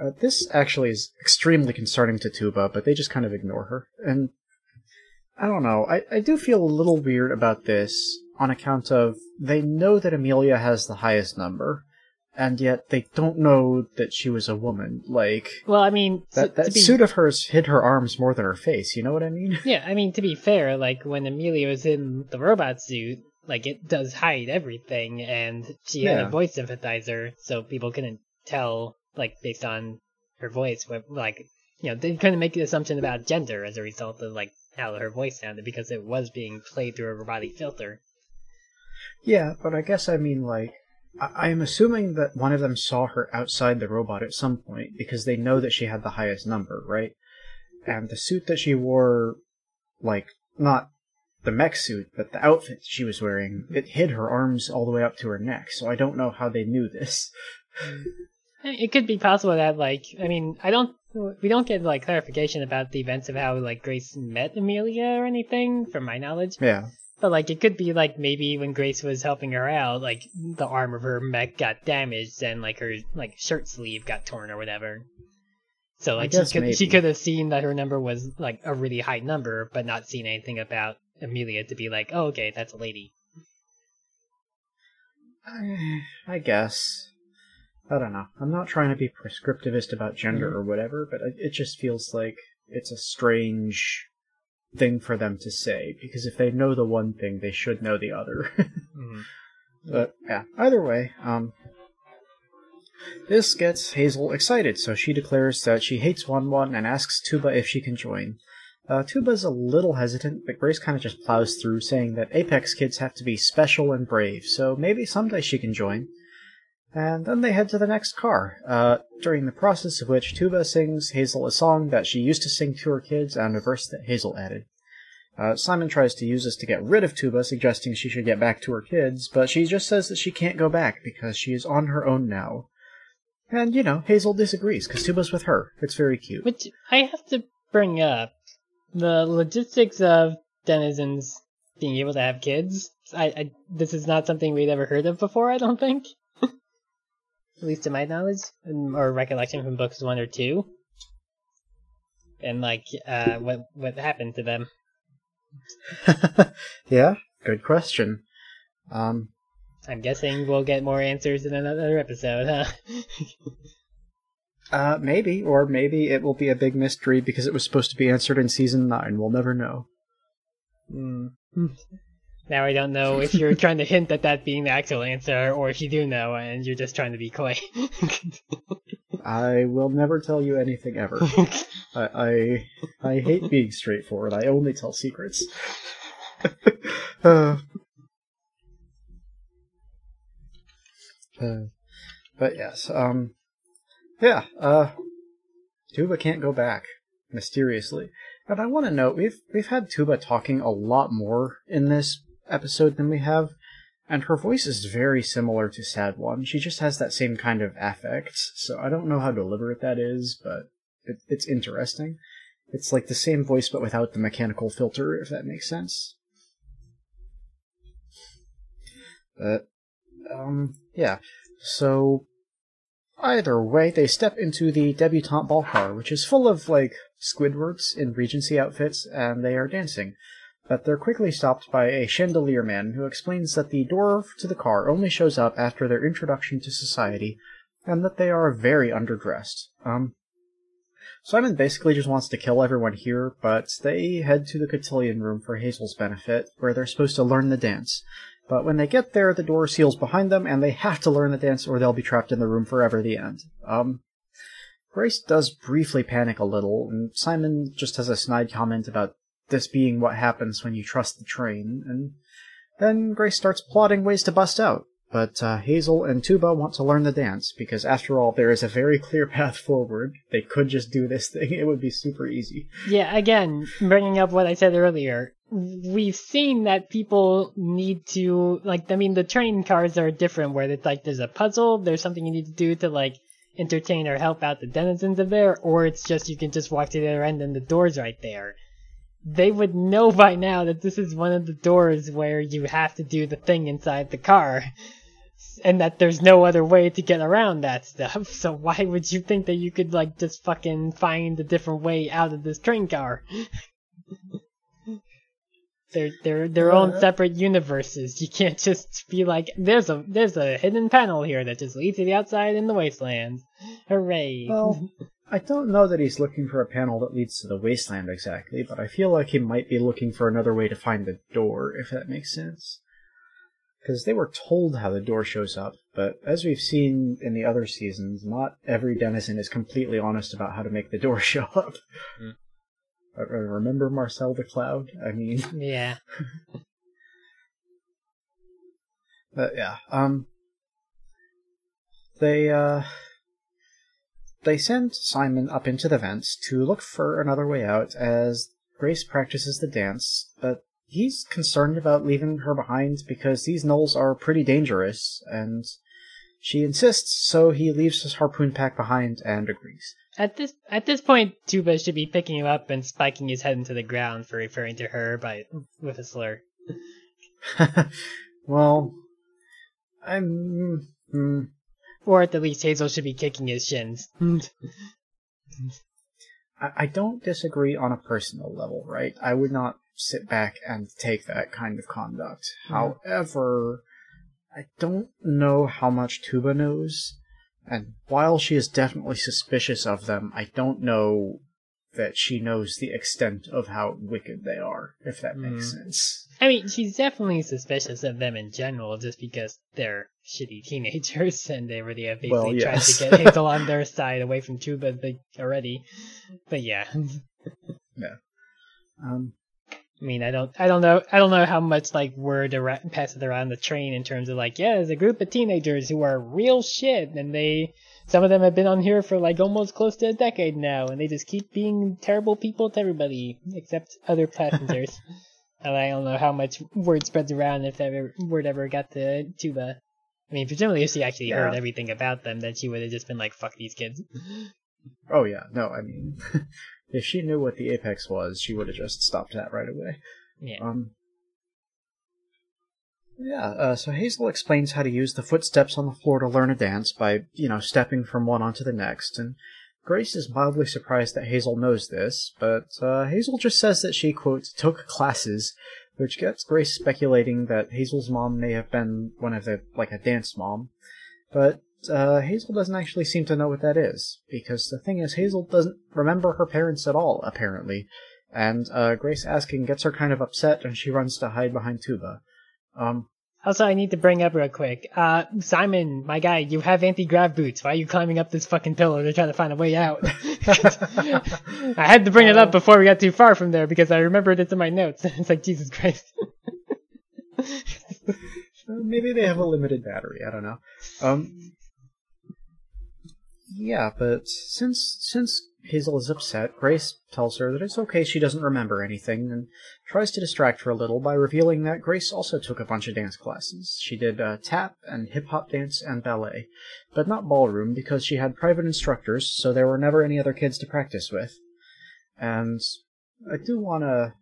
A: Uh, this actually is extremely concerning to Tuba, but they just kind of ignore her. And I don't know, I, I do feel a little weird about this on account of they know that Amelia has the highest number, and yet they don't know that she was a woman. Like,
B: well, I mean,
A: that, that be, suit of hers hid her arms more than her face. You know what I mean?
B: Yeah, I mean to be fair, like when Amelia was in the robot suit, like it does hide everything, and she had a voice synthesizer, so people couldn't tell like based on her voice, like you know they couldn't make the assumption about gender as a result of like how her voice sounded because it was being played through a robotic filter.
A: Yeah, but I guess I mean like I am assuming that one of them saw her outside the robot at some point because they know that she had the highest number, right? And the suit that she wore, like not the mech suit, but the outfit she was wearing, it hid her arms all the way up to her neck. So I don't know how they knew this. Mm.
B: It could be possible that, like, I mean, I don't, we don't get like clarification about the events of how like Grace met Amelia or anything, from my knowledge.
A: Yeah.
B: But like, it could be like maybe when Grace was helping her out, like the arm of her mech got damaged and like her like shirt sleeve got torn or whatever. So like she could, she could have seen that her number was like a really high number, but not seen anything about Amelia to be like, oh okay, that's a lady.
A: I guess. I don't know. I'm not trying to be prescriptivist about gender mm-hmm. or whatever, but it just feels like it's a strange thing for them to say because if they know the one thing, they should know the other. mm-hmm. But yeah, either way, um, this gets Hazel excited, so she declares that she hates One One and asks Tuba if she can join. Uh, Tuba's a little hesitant, but Grace kind of just plows through, saying that Apex kids have to be special and brave, so maybe someday she can join and then they head to the next car, uh, during the process of which Tuba sings Hazel a song that she used to sing to her kids and a verse that Hazel added. Uh, Simon tries to use this to get rid of Tuba, suggesting she should get back to her kids, but she just says that she can't go back because she is on her own now. And, you know, Hazel disagrees because Tuba's with her. It's very cute.
B: Which I have to bring up the logistics of denizens being able to have kids. I, I this is not something we'd ever heard of before, I don't think at least to my knowledge, or recollection from books one or two. And like, uh, what what happened to them?
A: yeah, good question. Um,
B: I'm guessing we'll get more answers in another episode, huh?
A: uh, maybe, or maybe it will be a big mystery because it was supposed to be answered in season nine. We'll never know.
B: Mm. Now I don't know if you're trying to hint at that being the actual answer, or if you do know and you're just trying to be coy.
A: I will never tell you anything ever. I, I, I hate being straightforward. I only tell secrets. uh, uh, but yes, um, yeah, uh, Tuba can't go back mysteriously. And I want to note we've we've had Tuba talking a lot more in this episode than we have, and her voice is very similar to Sad One. She just has that same kind of affect. So I don't know how deliberate that is, but it, it's interesting. It's like the same voice but without the mechanical filter, if that makes sense. But um, yeah. So either way, they step into the debutante ball car, which is full of like Squidwards in Regency outfits, and they are dancing. But they're quickly stopped by a chandelier man who explains that the door to the car only shows up after their introduction to society, and that they are very underdressed. Um, Simon basically just wants to kill everyone here, but they head to the cotillion room for Hazel's benefit, where they're supposed to learn the dance. But when they get there, the door seals behind them, and they have to learn the dance or they'll be trapped in the room forever the end. Um, Grace does briefly panic a little, and Simon just has a snide comment about this being what happens when you trust the train, and then Grace starts plotting ways to bust out. But uh, Hazel and Tuba want to learn the dance, because after all, there is a very clear path forward. They could just do this thing, it would be super easy.
B: Yeah, again, bringing up what I said earlier, we've seen that people need to, like, I mean, the train cars are different, where it's like there's a puzzle, there's something you need to do to, like, entertain or help out the denizens of there, or it's just you can just walk to the other end and the door's right there. They would know by now that this is one of the doors where you have to do the thing inside the car. And that there's no other way to get around that stuff. So why would you think that you could like just fucking find a different way out of this train car? they're they're their own uh-huh. separate universes. You can't just be like, there's a there's a hidden panel here that just leads to the outside in the wasteland. Hooray!
A: Well, I don't know that he's looking for a panel that leads to the wasteland exactly, but I feel like he might be looking for another way to find the door, if that makes sense. Because they were told how the door shows up, but as we've seen in the other seasons, not every denizen is completely honest about how to make the door show up.
C: Mm.
A: Uh, Remember Marcel the Cloud? I mean,
B: yeah.
A: But yeah, um, they uh, they send Simon up into the vents to look for another way out as Grace practices the dance, but he's concerned about leaving her behind because these gnolls are pretty dangerous, and she insists, so he leaves his harpoon pack behind and agrees.
B: At this at this point, Tuba should be picking him up and spiking his head into the ground for referring to her by with a slur.
A: well, I'm. hmm,
B: Or at the least, Hazel should be kicking his shins.
A: I, I don't disagree on a personal level, right? I would not sit back and take that kind of conduct. Hmm. However, I don't know how much Tuba knows, and while she is definitely suspicious of them, I don't know that she knows the extent of how wicked they are, if that makes hmm. sense.
B: I mean, she's definitely suspicious of them in general, just because they're shitty teenagers and they were the basically
A: Well, yes.
B: tried to get Hazel on their side away from Tuba like, already. But yeah,
A: Um,
B: I mean, I don't, I don't know, I don't know how much like word ar- passes around the train in terms of like, yeah, there's a group of teenagers who are real shit, and they, some of them have been on here for like almost close to a decade now, and they just keep being terrible people to everybody except other passengers. and I don't know how much word spreads around if ever word ever got to Tuba. I mean, presumably if she actually heard everything about them, then she would have just been like, "Fuck these kids."
A: oh yeah, no, I mean, if she knew what the apex was, she would have just stopped that right away.
B: Yeah.
A: Um, yeah, uh, so Hazel explains how to use the footsteps on the floor to learn a dance by, you know, stepping from one onto the next, and Grace is mildly surprised that Hazel knows this, but uh, Hazel just says that she, quote, took classes, which gets Grace speculating that Hazel's mom may have been one of the, like, a dance mom. But uh, Hazel doesn't actually seem to know what that is, because the thing is, Hazel doesn't remember her parents at all, apparently, and uh, Grace asking gets her kind of upset, and she runs to hide behind Tuba. Um,
B: Also, I need to bring up real quick. Uh, Simon, my guy, you have anti-grav boots. Why are you climbing up this fucking pillar to try to find a way out? I had to bring it up before we got too far from there because I remembered it's in my notes. it's like, Jesus Christ.
A: maybe they have a limited battery, I don't know. Um, Yeah, but since since Hazel is upset, Grace tells her that it's okay she doesn't remember anything and tries to distract her a little by revealing that Grace also took a bunch of dance classes. She did uh, tap and hip hop dance and ballet, but not ballroom because she had private instructors, so there were never any other kids to practice with. And I do want to.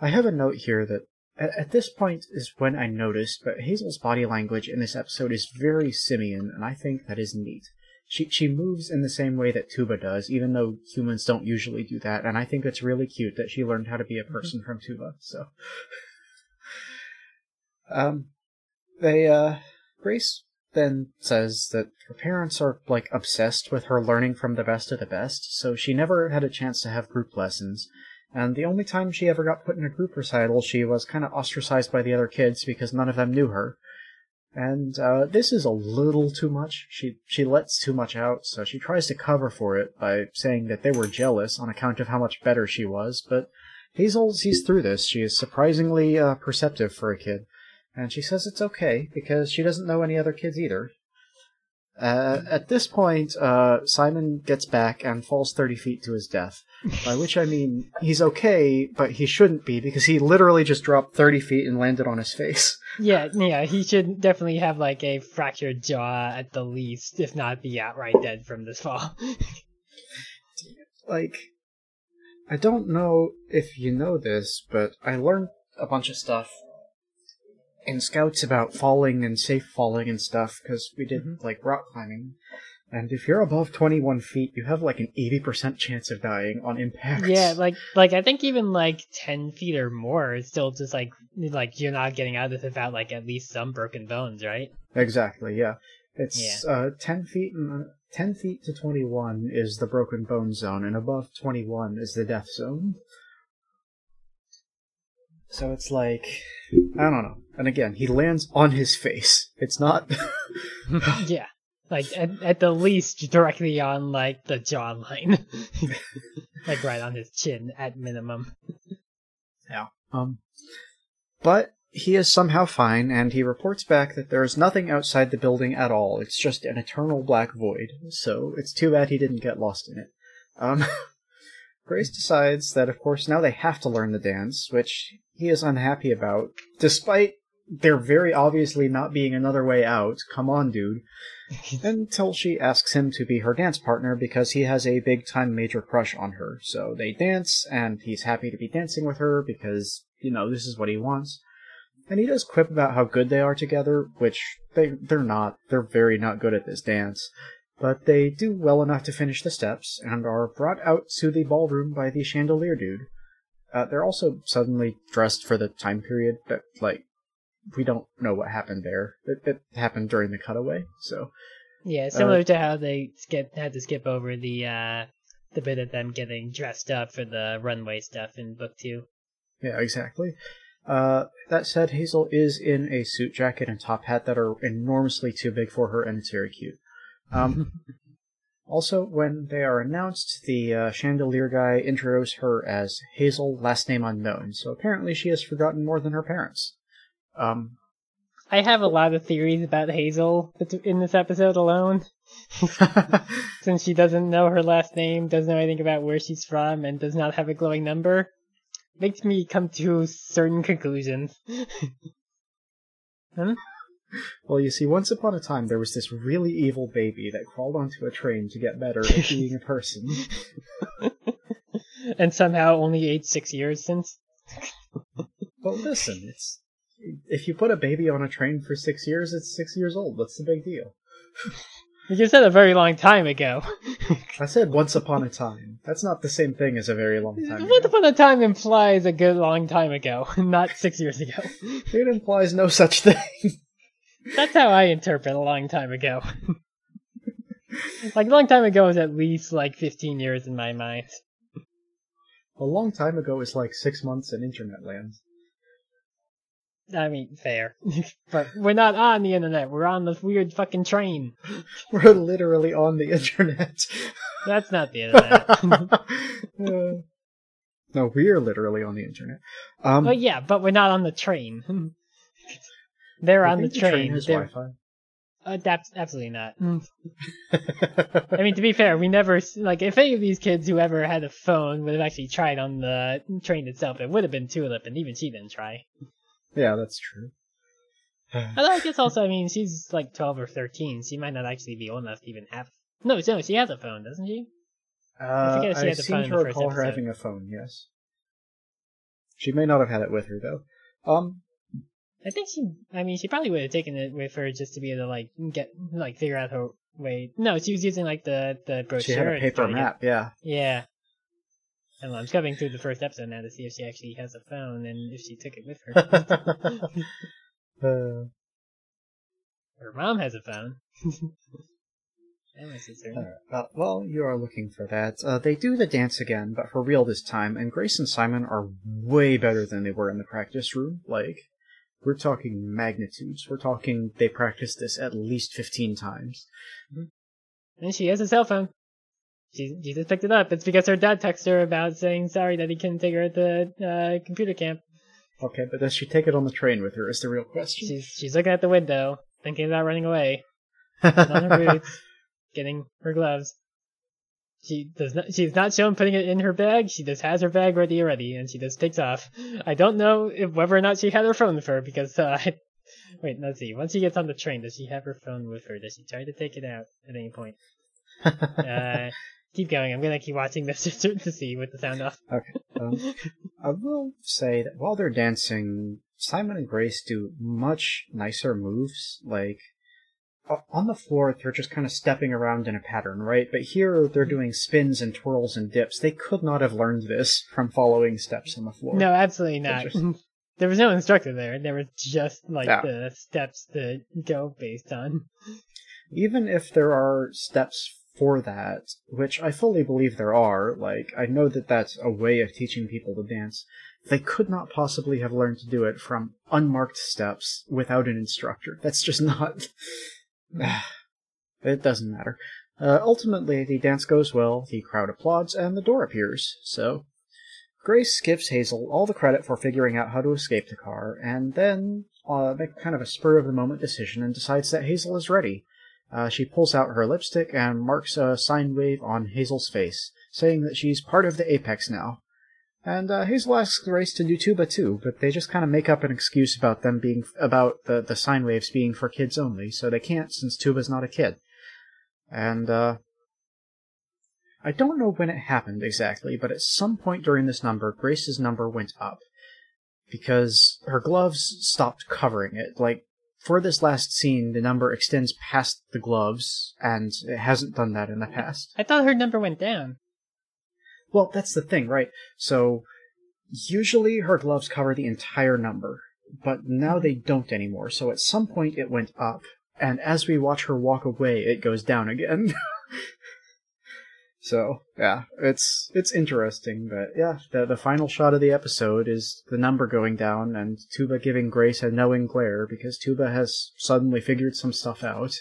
A: I have a note here that at, at this point is when I noticed, but Hazel's body language in this episode is very simian, and I think that is neat she she moves in the same way that Tuba does, even though humans don't usually do that. And I think it's really cute that she learned how to be a person mm-hmm. from Tuba. So, um, they uh, Grace then says that her parents are like obsessed with her learning from the best of the best, so she never had a chance to have group lessons. And the only time she ever got put in a group recital, she was kind of ostracized by the other kids because none of them knew her. And uh, this is a little too much. She she lets too much out, so she tries to cover for it by saying that they were jealous on account of how much better she was. But Hazel sees through this. She is surprisingly uh, perceptive for a kid, and she says it's okay because she doesn't know any other kids either. Uh, at this point, uh, Simon gets back and falls 30 feet to his death. By which I mean he's okay, but he shouldn't be because he literally just dropped 30 feet and landed on his face.
B: Yeah, yeah, he should definitely have like a fractured jaw at the least, if not be outright dead from this fall.
A: like, I don't know if you know this, but I learned a bunch of stuff in scouts about falling and safe falling and stuff because we did mm-hmm. like rock climbing. And if you're above 21 feet, you have like an 80% chance of dying on impact.
B: Yeah, like like I think even like 10 feet or more is still just like like you're not getting out of this without like at least some broken bones, right?
A: Exactly. Yeah. It's yeah. uh 10 feet and 10 feet to 21 is the broken bone zone and above 21 is the death zone. So it's like I don't know. And again, he lands on his face. It's not
B: Yeah like at, at the least directly on like the jawline, like right on his chin at minimum.
A: Yeah. Um, but he is somehow fine, and he reports back that there is nothing outside the building at all. It's just an eternal black void. So it's too bad he didn't get lost in it. Um, Grace decides that, of course, now they have to learn the dance, which he is unhappy about, despite there very obviously not being another way out. Come on, dude. Until she asks him to be her dance partner because he has a big time major crush on her. So they dance, and he's happy to be dancing with her because, you know, this is what he wants. And he does quip about how good they are together, which they, they're not. They're very not good at this dance. But they do well enough to finish the steps and are brought out to the ballroom by the chandelier dude. Uh, they're also suddenly dressed for the time period that, like, we don't know what happened there. It, it happened during the cutaway, so
B: yeah, similar uh, to how they skip had to skip over the uh the bit of them getting dressed up for the runway stuff in book two.
A: Yeah, exactly. Uh, that said, Hazel is in a suit jacket and top hat that are enormously too big for her, and it's very cute. Um, also, when they are announced, the uh, chandelier guy intros her as Hazel, last name unknown. So apparently, she has forgotten more than her parents. Um,
B: I have a lot of theories about Hazel in this episode alone. Since she doesn't know her last name, doesn't know anything about where she's from, and does not have a glowing number, makes me come to certain conclusions.
A: huh? Well, you see, once upon a time there was this really evil baby that crawled onto a train to get better at being a person.
B: and somehow only aged six years since.
A: well, listen, it's if you put a baby on a train for six years, it's six years old. What's the big deal?
B: You said a very long time ago.
A: I said once upon a time. That's not the same thing as a very long time
B: Once upon a time implies a good long time ago, not six years ago.
A: It implies no such thing.
B: That's how I interpret a long time ago. like, a long time ago is at least like 15 years in my mind.
A: A long time ago is like six months in internet land.
B: I mean, fair. but we're not on the internet. We're on this weird fucking train.
A: We're literally on the internet.
B: That's not the internet.
A: uh, no, we're literally on the internet. Um,
B: oh yeah, but we're not on the train. They're on the train. The train
A: Wi-Fi.
B: Uh, that's absolutely not. I mean, to be fair, we never like if any of these kids who ever had a phone would have actually tried on the train itself, it would have been Tulip, and even she didn't try.
A: Yeah, that's true.
B: Although I guess also, I mean, she's like twelve or thirteen. She might not actually be old enough to even have. No, no, she has a phone, doesn't she?
A: Uh,
B: if she
A: I
B: had the phone
A: seem to recall her having a phone. Yes, she may not have had it with her though. Um,
B: I think she. I mean, she probably would have taken it with her just to be able to like get like figure out her way. No, she was using like the the brochure.
A: she had a paper
B: to get-
A: map. Yeah.
B: Yeah. I don't know, I'm scrubbing through the first episode now to see if she actually has a phone and if she took it with her.
A: uh,
B: her mom has a phone. and my sister.
A: Alright, uh, well, you are looking for that. Uh, they do the dance again, but for real this time, and Grace and Simon are way better than they were in the practice room. Like, we're talking magnitudes. We're talking they practiced this at least 15 times.
B: And she has a cell phone. She, she just picked it up. It's because her dad texted her about saying sorry that he couldn't take her at the uh, computer camp.
A: Okay, but does she take it on the train with her, is the real question.
B: She's she's looking at the window, thinking about running away. on her boots, getting her gloves. She does not. She's not shown putting it in her bag. She just has her bag ready already, and she just takes off. I don't know if whether or not she had her phone with her because. Uh, wait, let's see. Once she gets on the train, does she have her phone with her? Does she try to take it out at any point? Uh, keep going. I'm gonna keep watching this to, to see with the sound off.
A: Um, I will say that while they're dancing, Simon and Grace do much nicer moves. Like, on the floor, they're just kind of stepping around in a pattern, right? But here, they're doing spins and twirls and dips. They could not have learned this from following steps on the floor.
B: No, absolutely not.
A: just-
B: there was no instructor there. There was just like
A: Yeah.
B: the steps to go based on.
A: Even if there are steps for that, which I fully believe there are, like, I know that that's a way of teaching people to dance, they could not possibly have learned to do it from unmarked steps without an instructor. That's just not. it doesn't matter. Uh, ultimately, the dance goes well, the crowd applauds, and the door appears, so. Grace gives Hazel all the credit for figuring out how to escape the car, and then uh, make kind of a spur of the moment decision and decides that Hazel is ready. Uh, she pulls out her lipstick and marks a sine wave on Hazel's face, saying that she's part of the Apex now. And uh, Hazel asks Grace to do tuba too, but they just kind of make up an excuse about them being about the the sine waves being for kids only, so they can't since tuba's not a kid. And uh, I don't know when it happened exactly, but at some point during this number, Grace's number went up because her gloves stopped covering it. Like for this last scene, the number extends past the gloves, and it hasn't done that in the past.
B: I thought her number went down.
A: Well, that's the thing, right? So, usually her gloves cover the entire number, but now they don't anymore. So at some point it went up, and as we watch her walk away, it goes down again. so yeah, it's it's interesting, but yeah, the the final shot of the episode is the number going down and Tuba giving Grace a knowing glare because Tuba has suddenly figured some stuff out.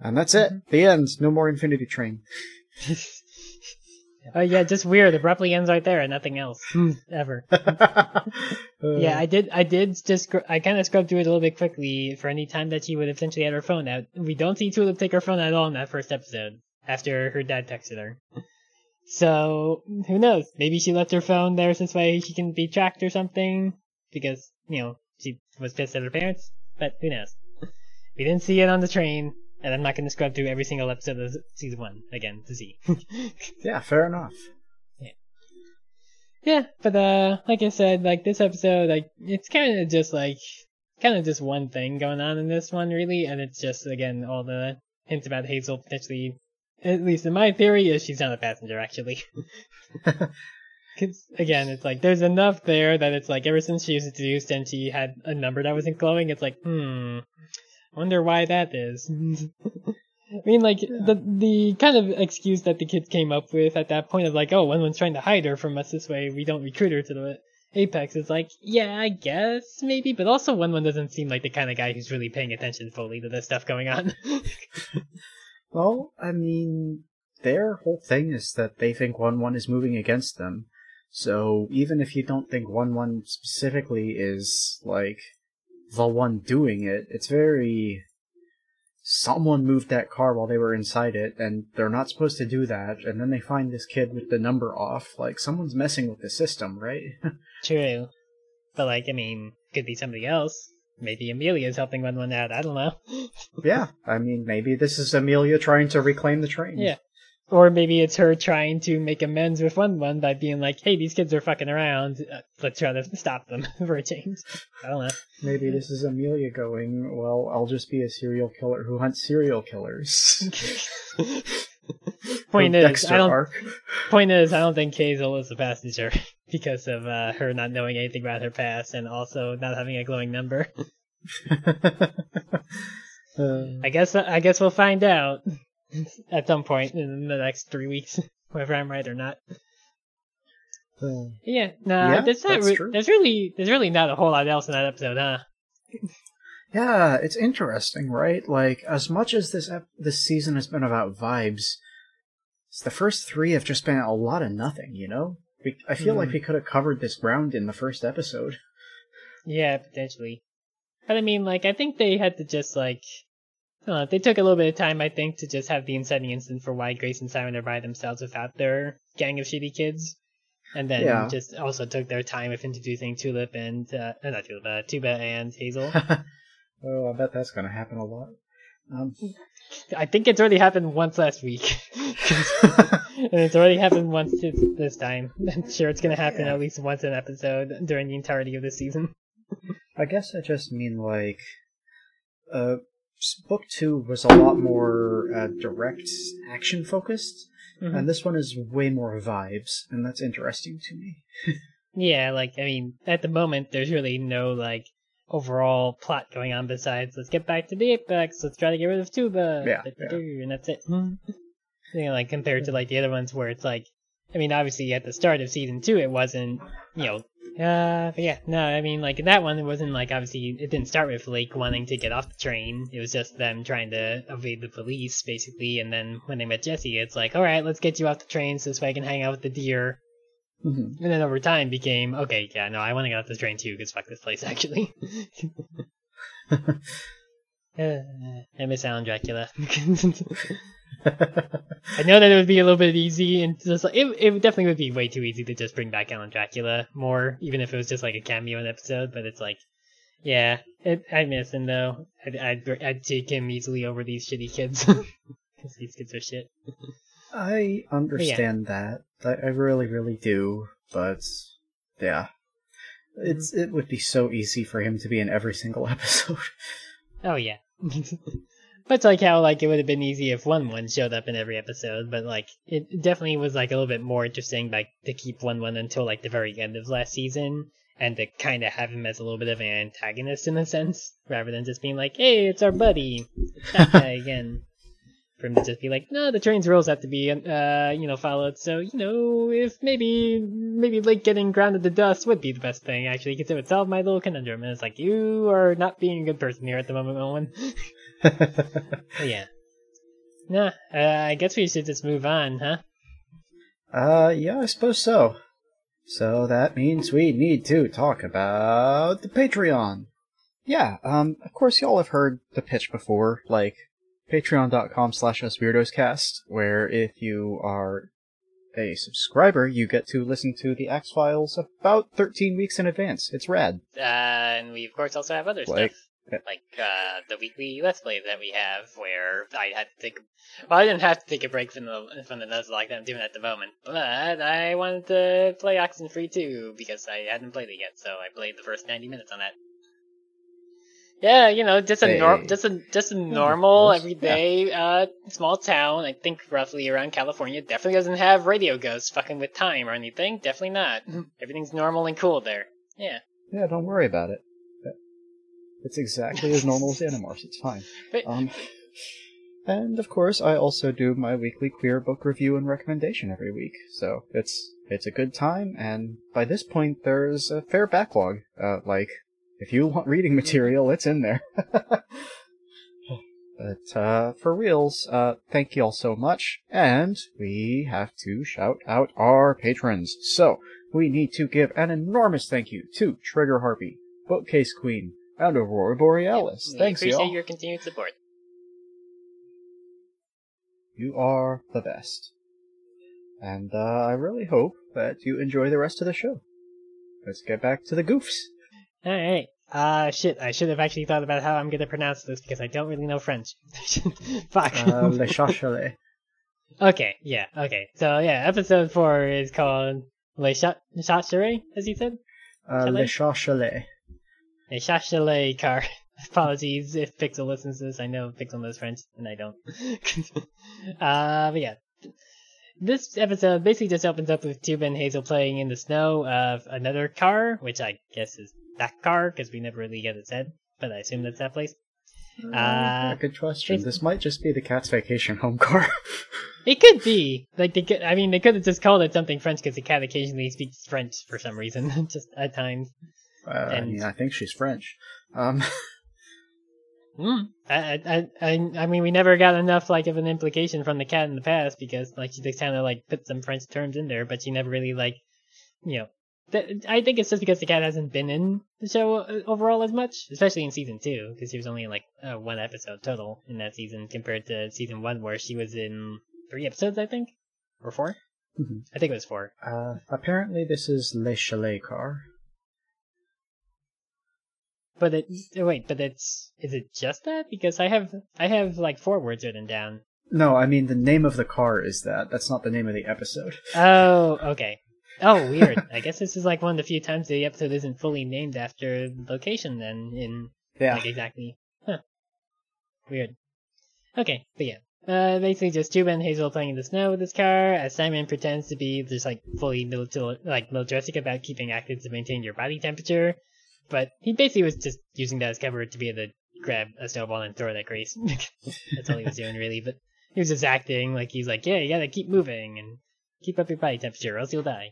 A: And that's it. Mm-hmm. The end. No more Infinity Train.
B: Oh yeah, just weird. Abruptly ends right there and nothing else hmm. ever. Uh. Yeah, I did. I did just. I kind of scrubbed through it a little bit quickly for any time that she would essentially had her phone out. We don't see Tulip take her phone at all in that first episode after her dad texted her. So who knows? Maybe she left her phone there so this way she can be tracked or something because you know she was pissed at her parents. But who knows? We didn't see it on the train, and I'm not going to scrub through every single episode of season one again to see.
A: Yeah, fair enough.
B: Yeah, but uh, like I said, like this episode, like it's kind of just like kind of just one thing going on in this one, really, and it's just again all the hints about Hazel potentially, at least in my theory, is she's not a passenger actually. Because again, it's like there's enough there that it's like ever since she was introduced and she had a number that wasn't glowing, it's like hmm, wonder why that is. I mean, like the the kind of excuse that the kids came up with at that point of like, oh, one one's trying to hide her from us this way, we don't recruit her to the Apex. Is like, yeah, I guess maybe, but also one one doesn't seem like the kind of guy who's really paying attention fully to the stuff going on.
A: Well, I mean, their whole thing is that they think 1 1 is moving against them. So even if you don't think 1 1 specifically is, like, the one doing it, it's very someone moved that car while they were inside it, and they're not supposed to do that, and then they find this kid with the number off. Like, someone's messing with the system, right?
B: True. But, like, I mean, could be somebody else. Maybe Amelia's helping run one out. I don't know.
A: yeah, I mean, maybe this is Amelia trying to reclaim the train.
B: Yeah. Or maybe it's her trying to make amends with one one by being like, hey, these kids are fucking around. Uh, let's try to stop them for a change. I don't know.
A: Maybe this is Amelia going, well, I'll just be a serial killer who hunts serial killers.
B: point is,
A: Dexter
B: I don't.
A: arc.
B: Point is, I don't think Hazel is a passenger because of uh, her not knowing anything about her past and also not having a glowing number.
A: Uh,
B: I guess I guess we'll find out at some point in the next three weeks, whether I'm right or not.
A: uh,
B: Yeah, no,
A: Yeah,
B: there's not.
A: that's
B: Re- there's really there's really not a whole lot else in that episode, huh?
A: Yeah, it's interesting, right? Like, as much as this ep- this season has been about vibes, the first three have just been a lot of nothing. You know, we, I feel like
B: Mhm.
A: we could have covered this ground in the first episode.
B: Yeah, potentially. But I mean, like, I think they had to just like, know, they took a little bit of time, I think, to just have the inciting incident for why Grace and Simon are by themselves without their gang of shitty kids, and then
A: Yeah.
B: just also took their time with introducing Tulip and uh, not Tulip, uh, Tuba and Hazel.
A: oh, I bet that's gonna happen a lot. Um,
B: I think it's already happened once last week, and it's already happened once this, this time. I'm sure it's gonna happen
A: Yeah.
B: at least once an episode during the entirety of the season.
A: I guess I just mean like, uh, book two was a lot more uh, direct, action focused,
B: Mhm.
A: and this one is way more vibes, and that's interesting to me.
B: Yeah, like I mean, at the moment, there's really no like overall plot going on besides let's get back to the apex, let's try to get rid of Tuba,
A: Yeah,
B: da-da-da, and that's it. you know, like compared to like the other ones where it's like, I mean, obviously at the start of season two, it wasn't, you know. Uh, but yeah, no, I mean, like in that one, it wasn't like obviously it didn't start with Lake wanting to get off the train. It was just them trying to evade the police, basically. And then when they met Jesse, it's like, all right, let's get you off the train so this way I can hang out with the deer.
A: Mhm.
B: And then over time became, okay, yeah, no, I want to get off this train too, because fuck this place, actually. uh, I miss Alan Dracula. I know that it would be a little bit easy, and just like, it, it definitely would be way too easy to just bring back Alan Dracula more, even if it was just like a cameo in an episode, but it's like, yeah, it, I miss him though. I'd, I'd, I'd take him easily over these shitty kids. Because these kids are shit.
A: I understand that. I, I really, really do. But yeah, it's mm-hmm. it would be so easy for him to be in every single episode.
B: Oh yeah. but like how like it would have been easy if one one showed up in every episode, but like it definitely was like a little bit more interesting like to keep one one until like the very end of last season and to kind of have him as a little bit of an antagonist in a sense, rather than just being like, "Hey, it's our buddy, it's that guy again." For him to just be like, "No, the train's rules have to be, uh, you know, followed." So you know, if maybe maybe like getting grounded to dust would be the best thing actually, because it would solve my little conundrum. And it's like you are not being a good person here at the moment, Owen. Yeah. Nah, uh, I guess we should just move on, huh?
A: uh, yeah, I suppose so. So that means we need to talk about the Patreon. Yeah, um, of course y'all have heard the pitch before, like patreon.com slash usweirdoscast, where if you are a subscriber, you get to listen to the X-Files about 13 weeks in advance. It's rad.
B: Uh, and we of course also have other
A: Like-
B: stuff. Like uh, the weekly Let's Play that we have, where I had to take. Well, I didn't have to take a break from the from the Nuzlocke like I'm doing at the moment, but I wanted to play Oxenfree too because I hadn't played it yet, so I played the first 90 minutes on that. Yeah, you know, just a nor-
A: Hey.
B: just a just a normal everyday uh small town. I think roughly around California. Definitely doesn't have radio ghosts fucking with time or anything. Definitely not. Everything's normal and cool there. Yeah.
A: Yeah, don't worry about it. It's exactly as normal as Animorphs. It's fine. Um, and of course, I also do my weekly queer book review and recommendation every week. So it's it's a good time, and by this point, there's a fair backlog. Uh, like if you want reading material, it's in there. but uh, for reals, uh, thank you all so much, and we have to shout out our patrons. So we need to give an enormous thank you to Trigger Harpy, Bookcase Queen, and Aurora Borealis.
B: we
A: Thanks,
B: appreciate
A: y'all.
B: your continued support.
A: You are the best. And uh, I really hope that you enjoy the rest of the show. Let's get back to the goofs.
B: Alright. Uh, shit, I should have actually thought about how I'm gonna pronounce this because I don't really know French. Fuck.
A: Uh, Le Chat Chalet.
B: okay, yeah, okay. So, yeah, episode 4 is called Les Chat Chalet, as you said?
A: Uh, Le Chat
B: Chalet. Le Chat Chalet car. Apologies if Pixel listens to this. I know Pixel knows French, and I don't. uh, but yeah. This episode basically just opens up with Tuba and Hazel playing in the snow of another car, which I guess is that car, because we never really get it said, but I assume that's that place.
A: Uh, good question. This might just be the cat's vacation home car.
B: it could be. Like they could. I mean, they could have just called it something French because the cat occasionally speaks French for some reason, just at times.
A: Uh, and, I mean, I think she's French. Um.
B: Mm, I, I, I, I mean, we never got enough like of an implication from the cat in the past because like she just kind of like put some French terms in there, but she never really like, you know, th- I think it's just because the cat hasn't been in the show uh, overall as much, especially in season two, because she was only in like uh, one episode total in that season compared to season one where she was in three episodes, I think, or 4
A: mm-hmm.
B: I think it was four.
A: Uh, apparently this is Le Chalet car.
B: But it wait, but it's is it just that? Because I have I have like four words written down.
A: No, I mean the name of the car is that. That's not the name of the episode.
B: Oh, okay. Oh, weird. I guess this is like one of the few times the episode isn't fully named after the location then in
A: yeah.
B: like exactly. Huh. Weird. Okay, but yeah. Uh, basically just Tuba and Hazel playing in the snow with this car, as Simon pretends to be just like fully militar- like militaristic about keeping active to maintain your body temperature, but he basically was just using that as cover to be able to grab a snowball and throw it at Grace. That's all he was doing, really. But he was just acting like he's like, yeah, you gotta keep moving and keep up your body temperature, or else you'll die.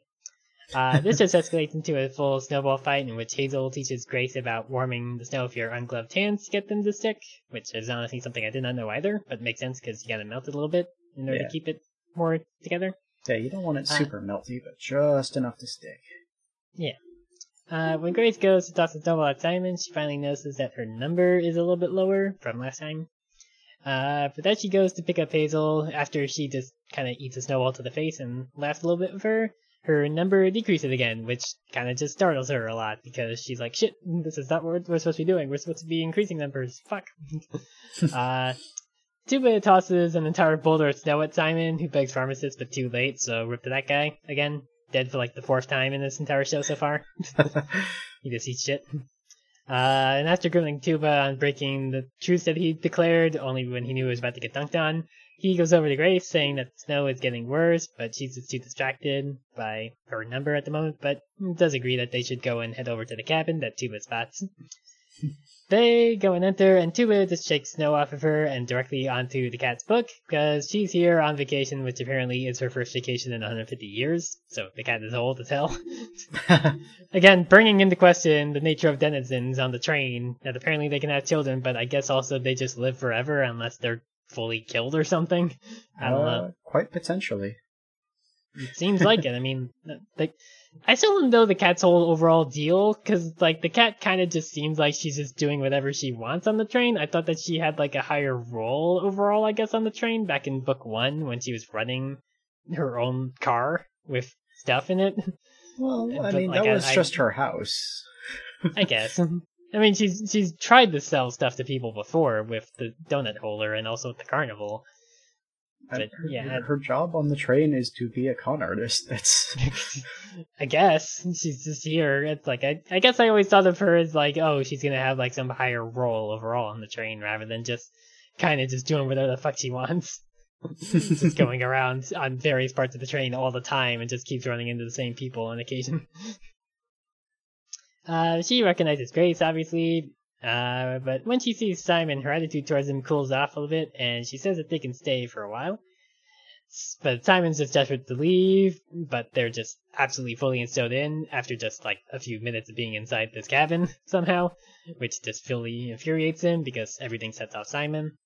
B: Uh, this just escalates into a full snowball fight in which Hazel teaches Grace about warming the snow with your ungloved hands to get them to stick, which is honestly something I did not know either, but makes sense because you gotta melt it a little bit in order
A: Yeah.
B: to keep it more together.
A: Yeah, you don't want it
B: Uh,
A: super melty, but just enough to stick.
B: Uh, when Grace goes to toss the snowball at Simon, she finally notices that her number is a little bit lower from last time. Uh, but then she goes to pick up Hazel after she just kind of eats a snowball to the face and laughs a little bit with her. Her number decreases again, which kind of just startles her a lot because she's like, shit, this is not what we're supposed to be doing. We're supposed to be increasing numbers. Fuck. uh, Tuba tosses an entire boulder of snow at Simon, who begs pharmacist, but too late, so rip to that guy again. Dead for like the fourth time in this entire show so far. He just eats shit. Uh, and after grilling Tuba on breaking the truth that he declared, only when he knew he was about to get dunked on, he goes over to Grace saying that the snow is getting worse, but she's just too distracted by her number at the moment, but does agree that they should go and head over to the cabin that Tuba spots. They go and enter, and Tuba just shakes snow off of her and directly onto the cat's book, because she's here on vacation, which apparently is her first vacation in 150 years, so the cat is old as hell. Again, bringing into question the nature of denizens on the train, that apparently they can have children, but I guess also they just live forever unless they're fully killed or something. I don't know.
A: Uh, quite potentially.
B: It seems like it. I mean, like, I still don't know the cat's whole overall deal, because, like, the cat kind of just seems like she's just doing whatever she wants on the train. I thought that she had, like, a higher role overall, I guess, on the train back in book one when she was running her own car with stuff in it.
A: Well, I
B: But,
A: mean,
B: like,
A: that was
B: I-
A: just her house.
B: I guess. I mean, she's she's tried to sell stuff to people before with the donut holder and also with the carnival. But,
A: her,
B: yeah.
A: her job on the train is to be a con artist. That's
B: I guess she's just here. It's like I, I guess I always thought of her as like, oh, she's gonna have like some higher role overall on the train rather than just kind of just doing whatever the fuck she wants, just going around on various parts of the train all the time and just keeps running into the same people on occasion. Uh, she recognizes Grace, obviously, uh, but when she sees Simon, her attitude towards him cools off a little bit, and she says that they can stay for a while. But Simon's just desperate to leave, but they're just absolutely fully instilled in after just like a few minutes of being inside this cabin somehow, which just fully infuriates him because everything sets off Simon.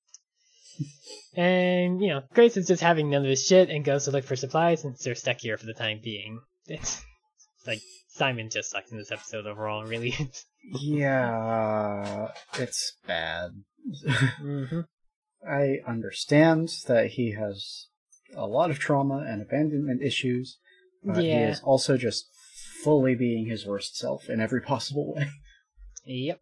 B: and, you know, Grace is just having none of this shit and goes to look for supplies since they're stuck here for the time being. It's like Simon just sucks in this episode overall, really.
A: yeah, it's bad.
B: hmm
A: I understand that he has a lot of trauma and abandonment issues, but he is also just fully being his worst self in every possible way.
B: Yep.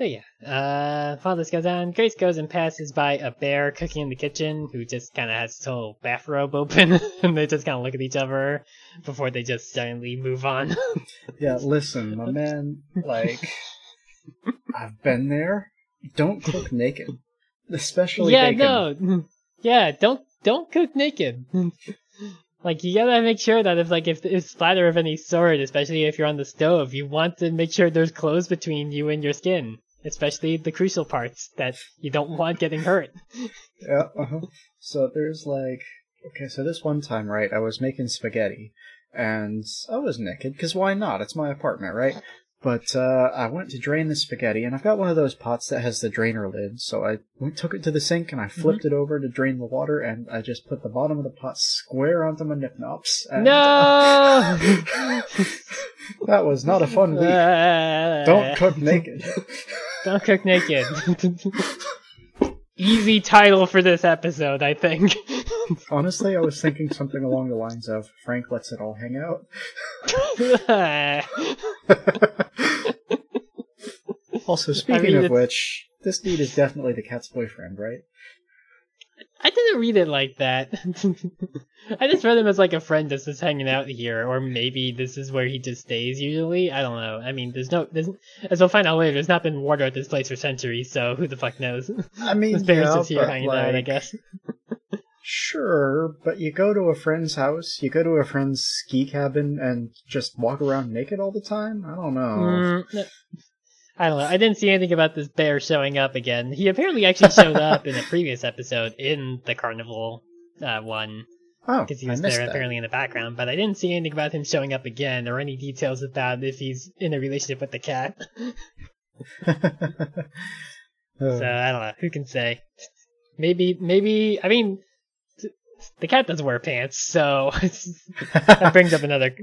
B: But yeah, uh, while this goes on, Grace goes and passes by a bear cooking in the kitchen who just kind of has his whole bathrobe open, and they just kind of look at each other before they just suddenly move on.
A: Yeah, listen, my man, like, I've been there. Don't cook naked. Especially
B: yeah,
A: bacon.
B: no, yeah, don't don't cook naked. like you gotta make sure that if like if it's splatter of any sort, especially if you're on the stove, you want to make sure there's clothes between you and your skin, especially the crucial parts that you don't want getting hurt.
A: Yeah. Uh-huh. So there's like, okay, so this one time, right, I was making spaghetti, and I was naked, because why not? It's my apartment, right? But uh, I went to drain the spaghetti, and I've got one of those pots that has the drainer lid, so I went, took it to the sink, and I flipped it over to drain the water, and I just put the bottom of the pot square onto my nip nops. And,
B: No.
A: that was not a fun week. Don't cook naked.
B: Don't cook naked. Easy title for this episode, I think.
A: Honestly, I was thinking something along the lines of Frank lets it all hang out. Also, speaking
B: mean,
A: of
B: it's-
A: which, this dude is definitely the cat's boyfriend, right?
B: I didn't read it like that. I just read him as like a friend that's just hanging out here, or maybe this is where he just stays usually. I don't know. I mean, there's no, there's, as we'll find out later, there's not been water at this place for centuries, so who the fuck knows?
A: I mean,
B: this bear's
A: yeah,
B: just here hanging out, I
A: like,
B: guess.
A: Sure, but you go to a friend's house, you go to a friend's ski cabin, and just walk around naked all the time? I don't know.
B: Mm. I don't know. I didn't see anything about this bear showing up again. He apparently actually showed up in a previous episode in the carnival uh, one
A: oh,
B: because he was there
A: that.
B: apparently in the background, but I didn't see anything about him showing up again or any details about if he's in a relationship with the cat.
A: Uh,
B: So I don't know. Who can say? Maybe, maybe. I mean, the cat doesn't wear pants, so that brings up another.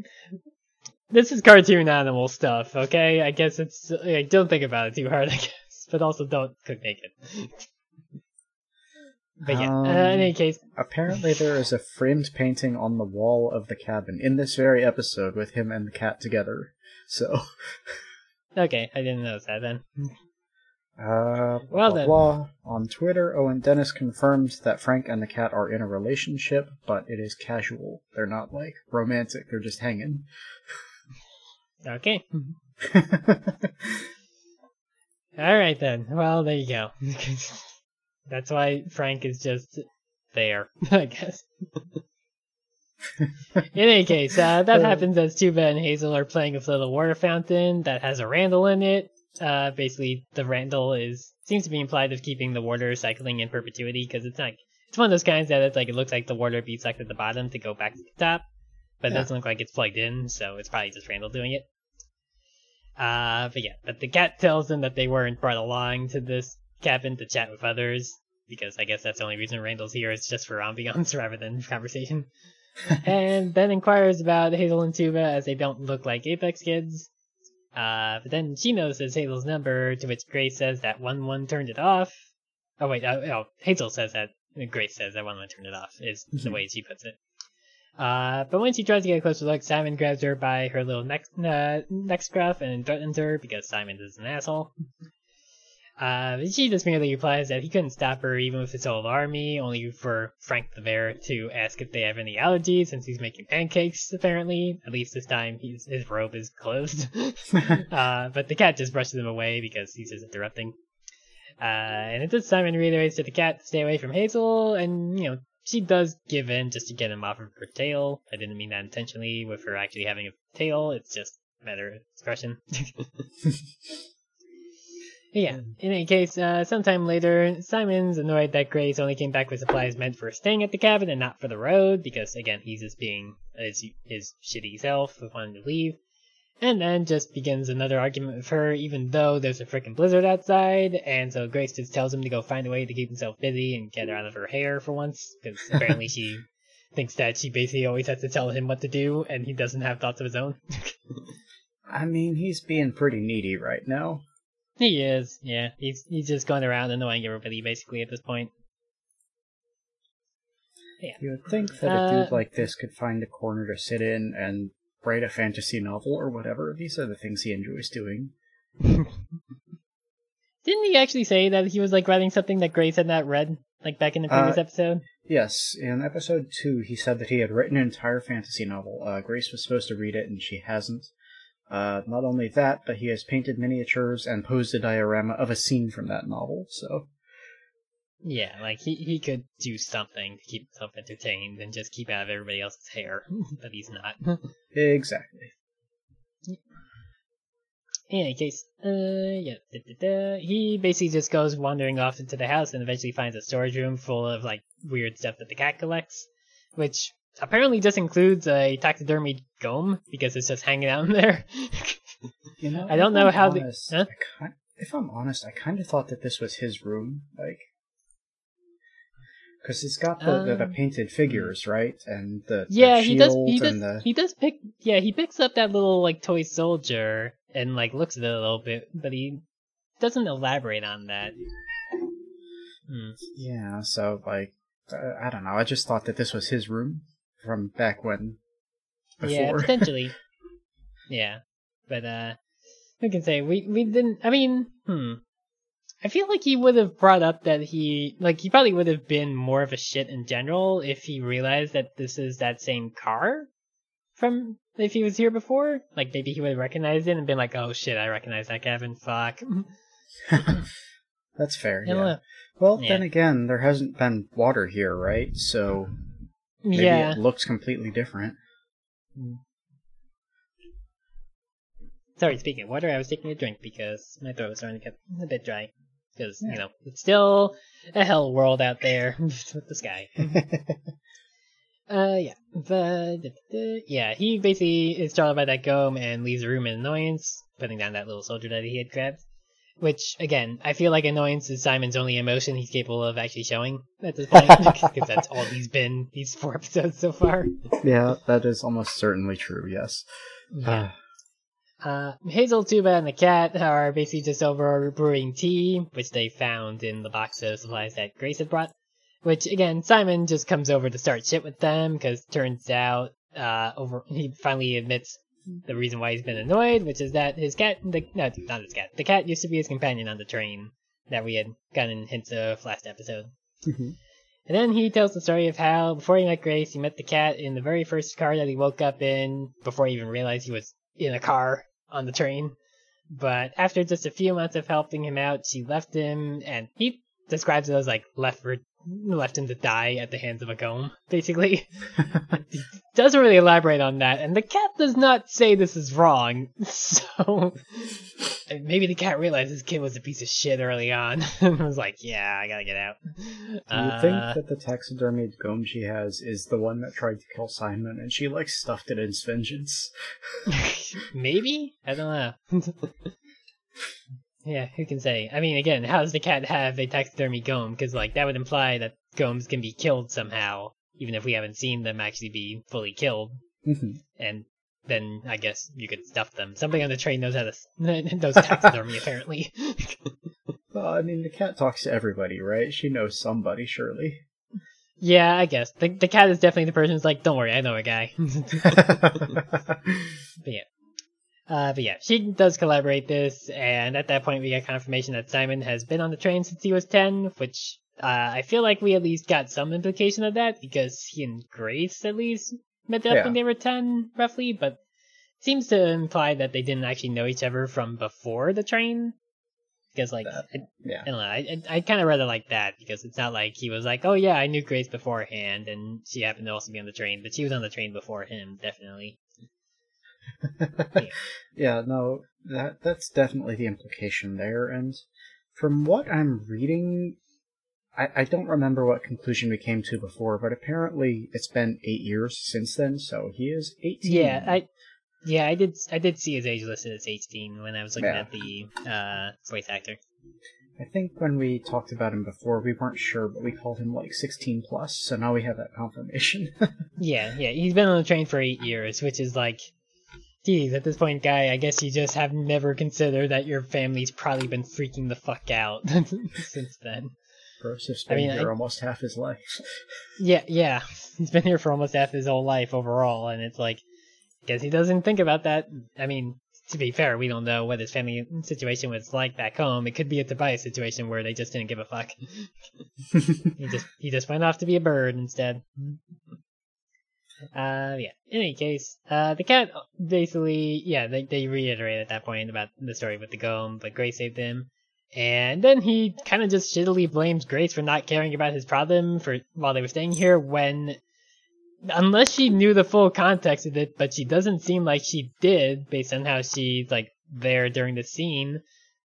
B: This is cartoon animal stuff, okay? I guess it's. Like, don't think about it too hard, I guess, but also don't cook naked. But yeah, uh, in
A: Um,
B: any case,
A: Apparently, there is a framed painting on the wall of the cabin in this very episode with him and the cat together. So,
B: okay, I didn't notice that then.
A: uh,
B: Well
A: blah,
B: then.
A: blah. On Twitter, Owen Dennis confirmed that Frank and the cat are in a relationship, but it is casual. They're not like romantic. They're just hanging.
B: Okay, all right then. Well, there you go. That's why Frank is just there, I guess. In any case, uh, that
A: Uh.
B: happens as Tuba and Hazel are playing with a little water fountain that has a Randall in it. Uh, basically, the Randall is seems to be implied of keeping the water cycling in perpetuity because it's like it's one of those kinds that it's like it looks like the water being sucked at the bottom to go back to the top, but it
A: Yeah.
B: doesn't look like it's plugged in, so it's probably just Randall doing it. Uh, but yeah, but the cat tells them that they weren't brought along to this cabin to chat with others because I guess that's the only reason Randall's here is just for ambiance rather than conversation. and then inquires about Hazel and Tuba as they don't look like Apex kids. Uh, but then she notices Hazel's number, to which Grace says that one one turned it off. Oh wait, uh, oh, Hazel says that. Grace says that one one turned it off. Is the
A: Mhm.
B: way she puts it. Uh, but when she tries to get a closer look, Simon grabs her by her little neck, uh, neck scruff and threatens her because Simon is an asshole. Uh, she just merely replies that he couldn't stop her even with his whole army, only for Frank the Bear to ask if they have any allergies since he's making pancakes, apparently. At least this time his robe is closed. uh, but the cat just brushes him away because he's just interrupting. Uh, and it does Simon reiterates to the cat to stay away from Hazel, and, you know, she does give in just to get him off of her tail. I didn't mean that intentionally with her actually having a tail, it's just a matter expression. Yeah. In any case, uh, sometime later, Simon's annoyed that Grace only came back with supplies meant for staying at the cabin and not for the road, because again, he's just being his, his shitty self wanting to leave. And then just begins another argument with her, even though there's a freaking blizzard outside, and so Grace just tells him to go find a way to keep himself busy and get her out of her hair for once, because apparently she thinks that she basically always has to tell him what to do, and he doesn't have thoughts of his own.
A: I mean, he's being pretty needy right now.
B: He is, yeah. He's he's just going around annoying everybody basically at this point. Yeah.
A: You would think that a
B: Uh,
A: dude like this could find a corner to sit in and write a fantasy novel or whatever. These are the things he enjoys doing.
B: Didn't he actually say that he was like writing something that Grace had not read, like back in the previous
A: Uh,
B: episode?
A: Yes, in episode two, he said that he had written an entire fantasy novel. Uh, Grace was supposed to read it, and she hasn't. Uh, not only that, but he has painted miniatures and posed a diorama of a scene from that novel. So,
B: Yeah, like he he could do something to keep himself entertained and just keep out of everybody else's hair, but he's not.
A: exactly.
B: In any case, uh, yeah, da, da, da. he basically just goes wandering off into the house and eventually finds a storage room full of like weird stuff that the cat collects, which apparently just includes a taxidermy ghom because it's just hanging out in there.
A: You know,
B: I don't know
A: I'm
B: how the-
A: honest,
B: huh?
A: I if I'm honest, I kind of thought that this was his room, like, because he's got the, the, the
B: Um,
A: painted figures, right, and the, the
B: yeah, he does. He does.
A: the
B: He does pick. Yeah, he picks up that little like toy soldier and like looks at it a little bit, but he doesn't elaborate on that. Hmm.
A: yeah. So, like, uh, I don't know. I just thought that this was his room from back when
B: Yeah,
A: before.
B: potentially. yeah, but uh, who can say we we didn't? I mean, hmm. I feel like he would have brought up that he like he probably would have been more of a shit in general if he realized that this is that same car from if he was here before. Like maybe he would have recognized it and been like, "Oh shit, I recognize that Gavin. Fuck.
A: That's fair.
B: Don't
A: Yeah. Well,
B: Yeah.
A: then again, there hasn't been water here, right? So maybe
B: yeah.
A: it looks completely different.
B: Sorry, speaking of water, I was taking a drink because my throat was starting to get a bit dry. Because, you know, it's still a hell world out there with the sky. Uh, yeah. But, yeah, he basically is startled by that ghom and leaves the room in annoyance, putting down that little soldier that he had grabbed. Which, again, I feel like annoyance is Simon's only emotion he's capable of actually showing at this point, because that's all he's been these four episodes so far.
A: yeah, that is almost certainly true. Yes.
B: Yeah. Uh, Hazel, Tuba, and the cat are basically just over brewing tea, which they found in the box of supplies that Grace had brought. Which, again, Simon just comes over to start shit with them, because turns out, uh, over, he finally admits the reason why he's been annoyed, which is that his cat, the, no, not his cat, the cat used to be his companion on the train that we had gotten hints of last episode.
A: Mhm.
B: And then he tells the story of how, before he met Grace, he met the cat in the very first car that he woke up in, before he even realized he was in a car on the train. But after just a few months of helping him out, she left him, and he describes it as like left for left him to die at the hands of a ghom, basically. he doesn't really elaborate on that, and the cat does not say this is wrong. So maybe the cat realized this kid was a piece of shit early on, and was like, "Yeah, I gotta get out."
A: Do you
B: Uh,
A: think that the taxidermied ghom she has is the one that tried to kill Simon and she like stuffed it in vengeance?
B: Maybe? I don't know. Yeah, who can say? I mean, again, how does the cat have a taxidermy ghom? Because, like, that would imply that ghoms can be killed somehow, even if we haven't seen them actually be fully killed.
A: Mhm.
B: And then I guess you could stuff them. Somebody on the train knows how to s- knows taxidermy, apparently.
A: well, I mean, the cat talks to everybody, right? She knows somebody, surely.
B: yeah, I guess the the cat is definitely the person who's like, "Don't worry, I know a guy." But yeah. Uh, but yeah, she does collaborate this, and at that point we get confirmation that Simon has been on the train since he was 10, which uh, I feel like we at least got some implication of that, because he and Grace at least met up
A: Yeah.
B: when they were 10, roughly, but seems to imply that they didn't actually know each other from before the train. Because, like,
A: That-
B: I,
A: yeah.
B: I don't know, I, I, I kind of it like that, because it's not like he was like, oh yeah, I knew Grace beforehand, and she happened to also be on the train, but she was on the train before him, definitely.
A: yeah, no, that that's definitely the implication there. And from what I'm reading, I, I don't remember what conclusion we came to before, but apparently it's been eight years since then, so he is 18.
B: Yeah, I yeah, I did I did see his age listed as 18 when I was looking
A: Yeah.
B: at the uh voice actor.
A: I think when we talked about him before, we weren't sure, but we called him like 16 plus, so now we have that confirmation.
B: Yeah, yeah, he's been on the train for 8 years, which is like Geez, at this point, guy, I guess you just have never considered that your family's probably been freaking the fuck out since then.
A: Bruce has been
B: I mean,
A: here
B: I-
A: almost half his life.
B: Yeah, yeah. He's been here for almost half his whole life overall, and it's like, guess he doesn't think about that. I mean, to be fair, we don't know what his family situation was like back home. It could be a Tobias situation where they just didn't give a fuck. he just he just went off to be a bird instead. Uh, yeah. In any case, uh, the cat basically, yeah, they they reiterate at that point about the story with the golem, but Grace saved him. And then he kind of just shittily blames Grace for not caring about his problem for while they were staying here when unless she knew the full context of it, but she doesn't seem like she did based on how she's like there during the scene,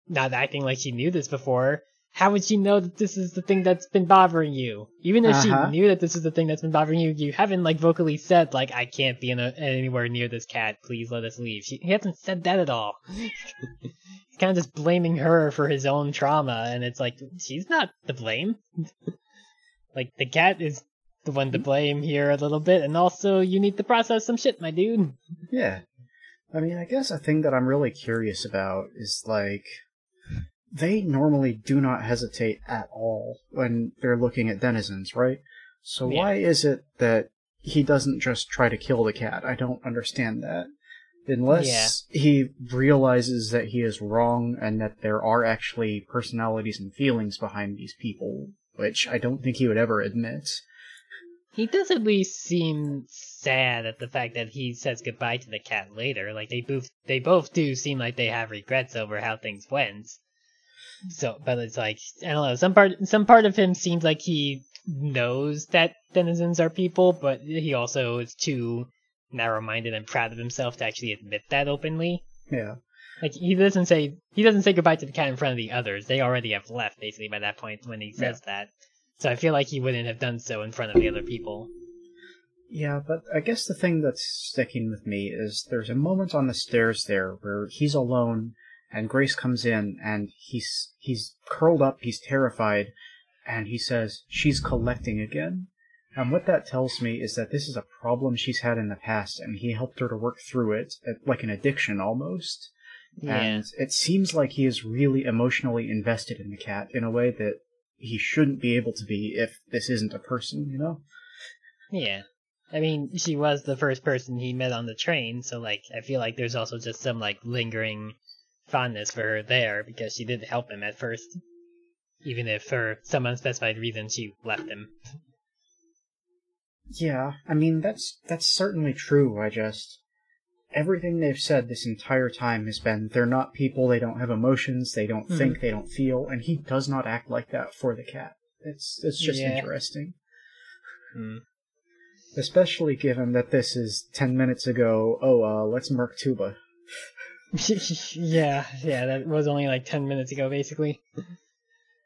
B: not acting like she knew this before. How would she know that this is the thing that's been bothering you? Even if
A: Uh-huh.
B: she knew that this is the thing that's been bothering you, you haven't like vocally said like I can't be in a, anywhere near this cat. Please let us leave. She, he hasn't said that at all. He's kind of just blaming her for his own trauma, and it's like she's not to blame. like the cat is the one to blame here a little bit, and also you need to process some shit, my dude.
A: Yeah. I mean, I guess a thing that I'm really curious about is like they normally do not hesitate at all when they're looking at denizens, right? So
B: Yeah.
A: why is it that he doesn't just try to kill the cat? I don't understand that. Unless he realizes that he is wrong and that there are actually personalities and feelings behind these people, which I don't think he would ever admit.
B: He does at least seem sad at the fact that he says goodbye to the cat later. Like they both they both do seem like they have regrets over how things went. So, but it's like I don't know. Some part some part of him seems like he knows that denizens are people, but he also is too narrow-minded and proud of himself to actually admit that openly.
A: Yeah.
B: Like he doesn't say he doesn't say goodbye to the cat in front of the others. They already have left basically by that point when he says that. So I feel like he wouldn't have done so in front of the other people.
A: Yeah, but I guess the thing that's sticking with me is there's a moment on the stairs there where he's alone and Grace comes in and he's he's curled up, he's terrified, and he says she's collecting again. And what that tells me is that this is a problem she's had in the past and he helped her to work through it, like an addiction almost. And it seems like he is really emotionally invested in the cat in a way that he shouldn't be able to be if this isn't a person, you know?
B: Yeah. I mean, she was the first person he met on the train, so like I feel like there's also just some like lingering fondness for her there because she did help him at first. Even if for some unspecified reason she left him.
A: Yeah, I mean that's that's certainly true. I just everything they've said this entire time has been they're not people, they don't have emotions, they don't
B: Mhm.
A: think, they don't feel, and he does not act like that for the cat. It's it's just
B: Yeah.
A: interesting.
B: Hmm.
A: Especially given that this is ten minutes ago, oh uh let's murk Tuba.
B: yeah, yeah, that was only like 10 minutes ago, basically.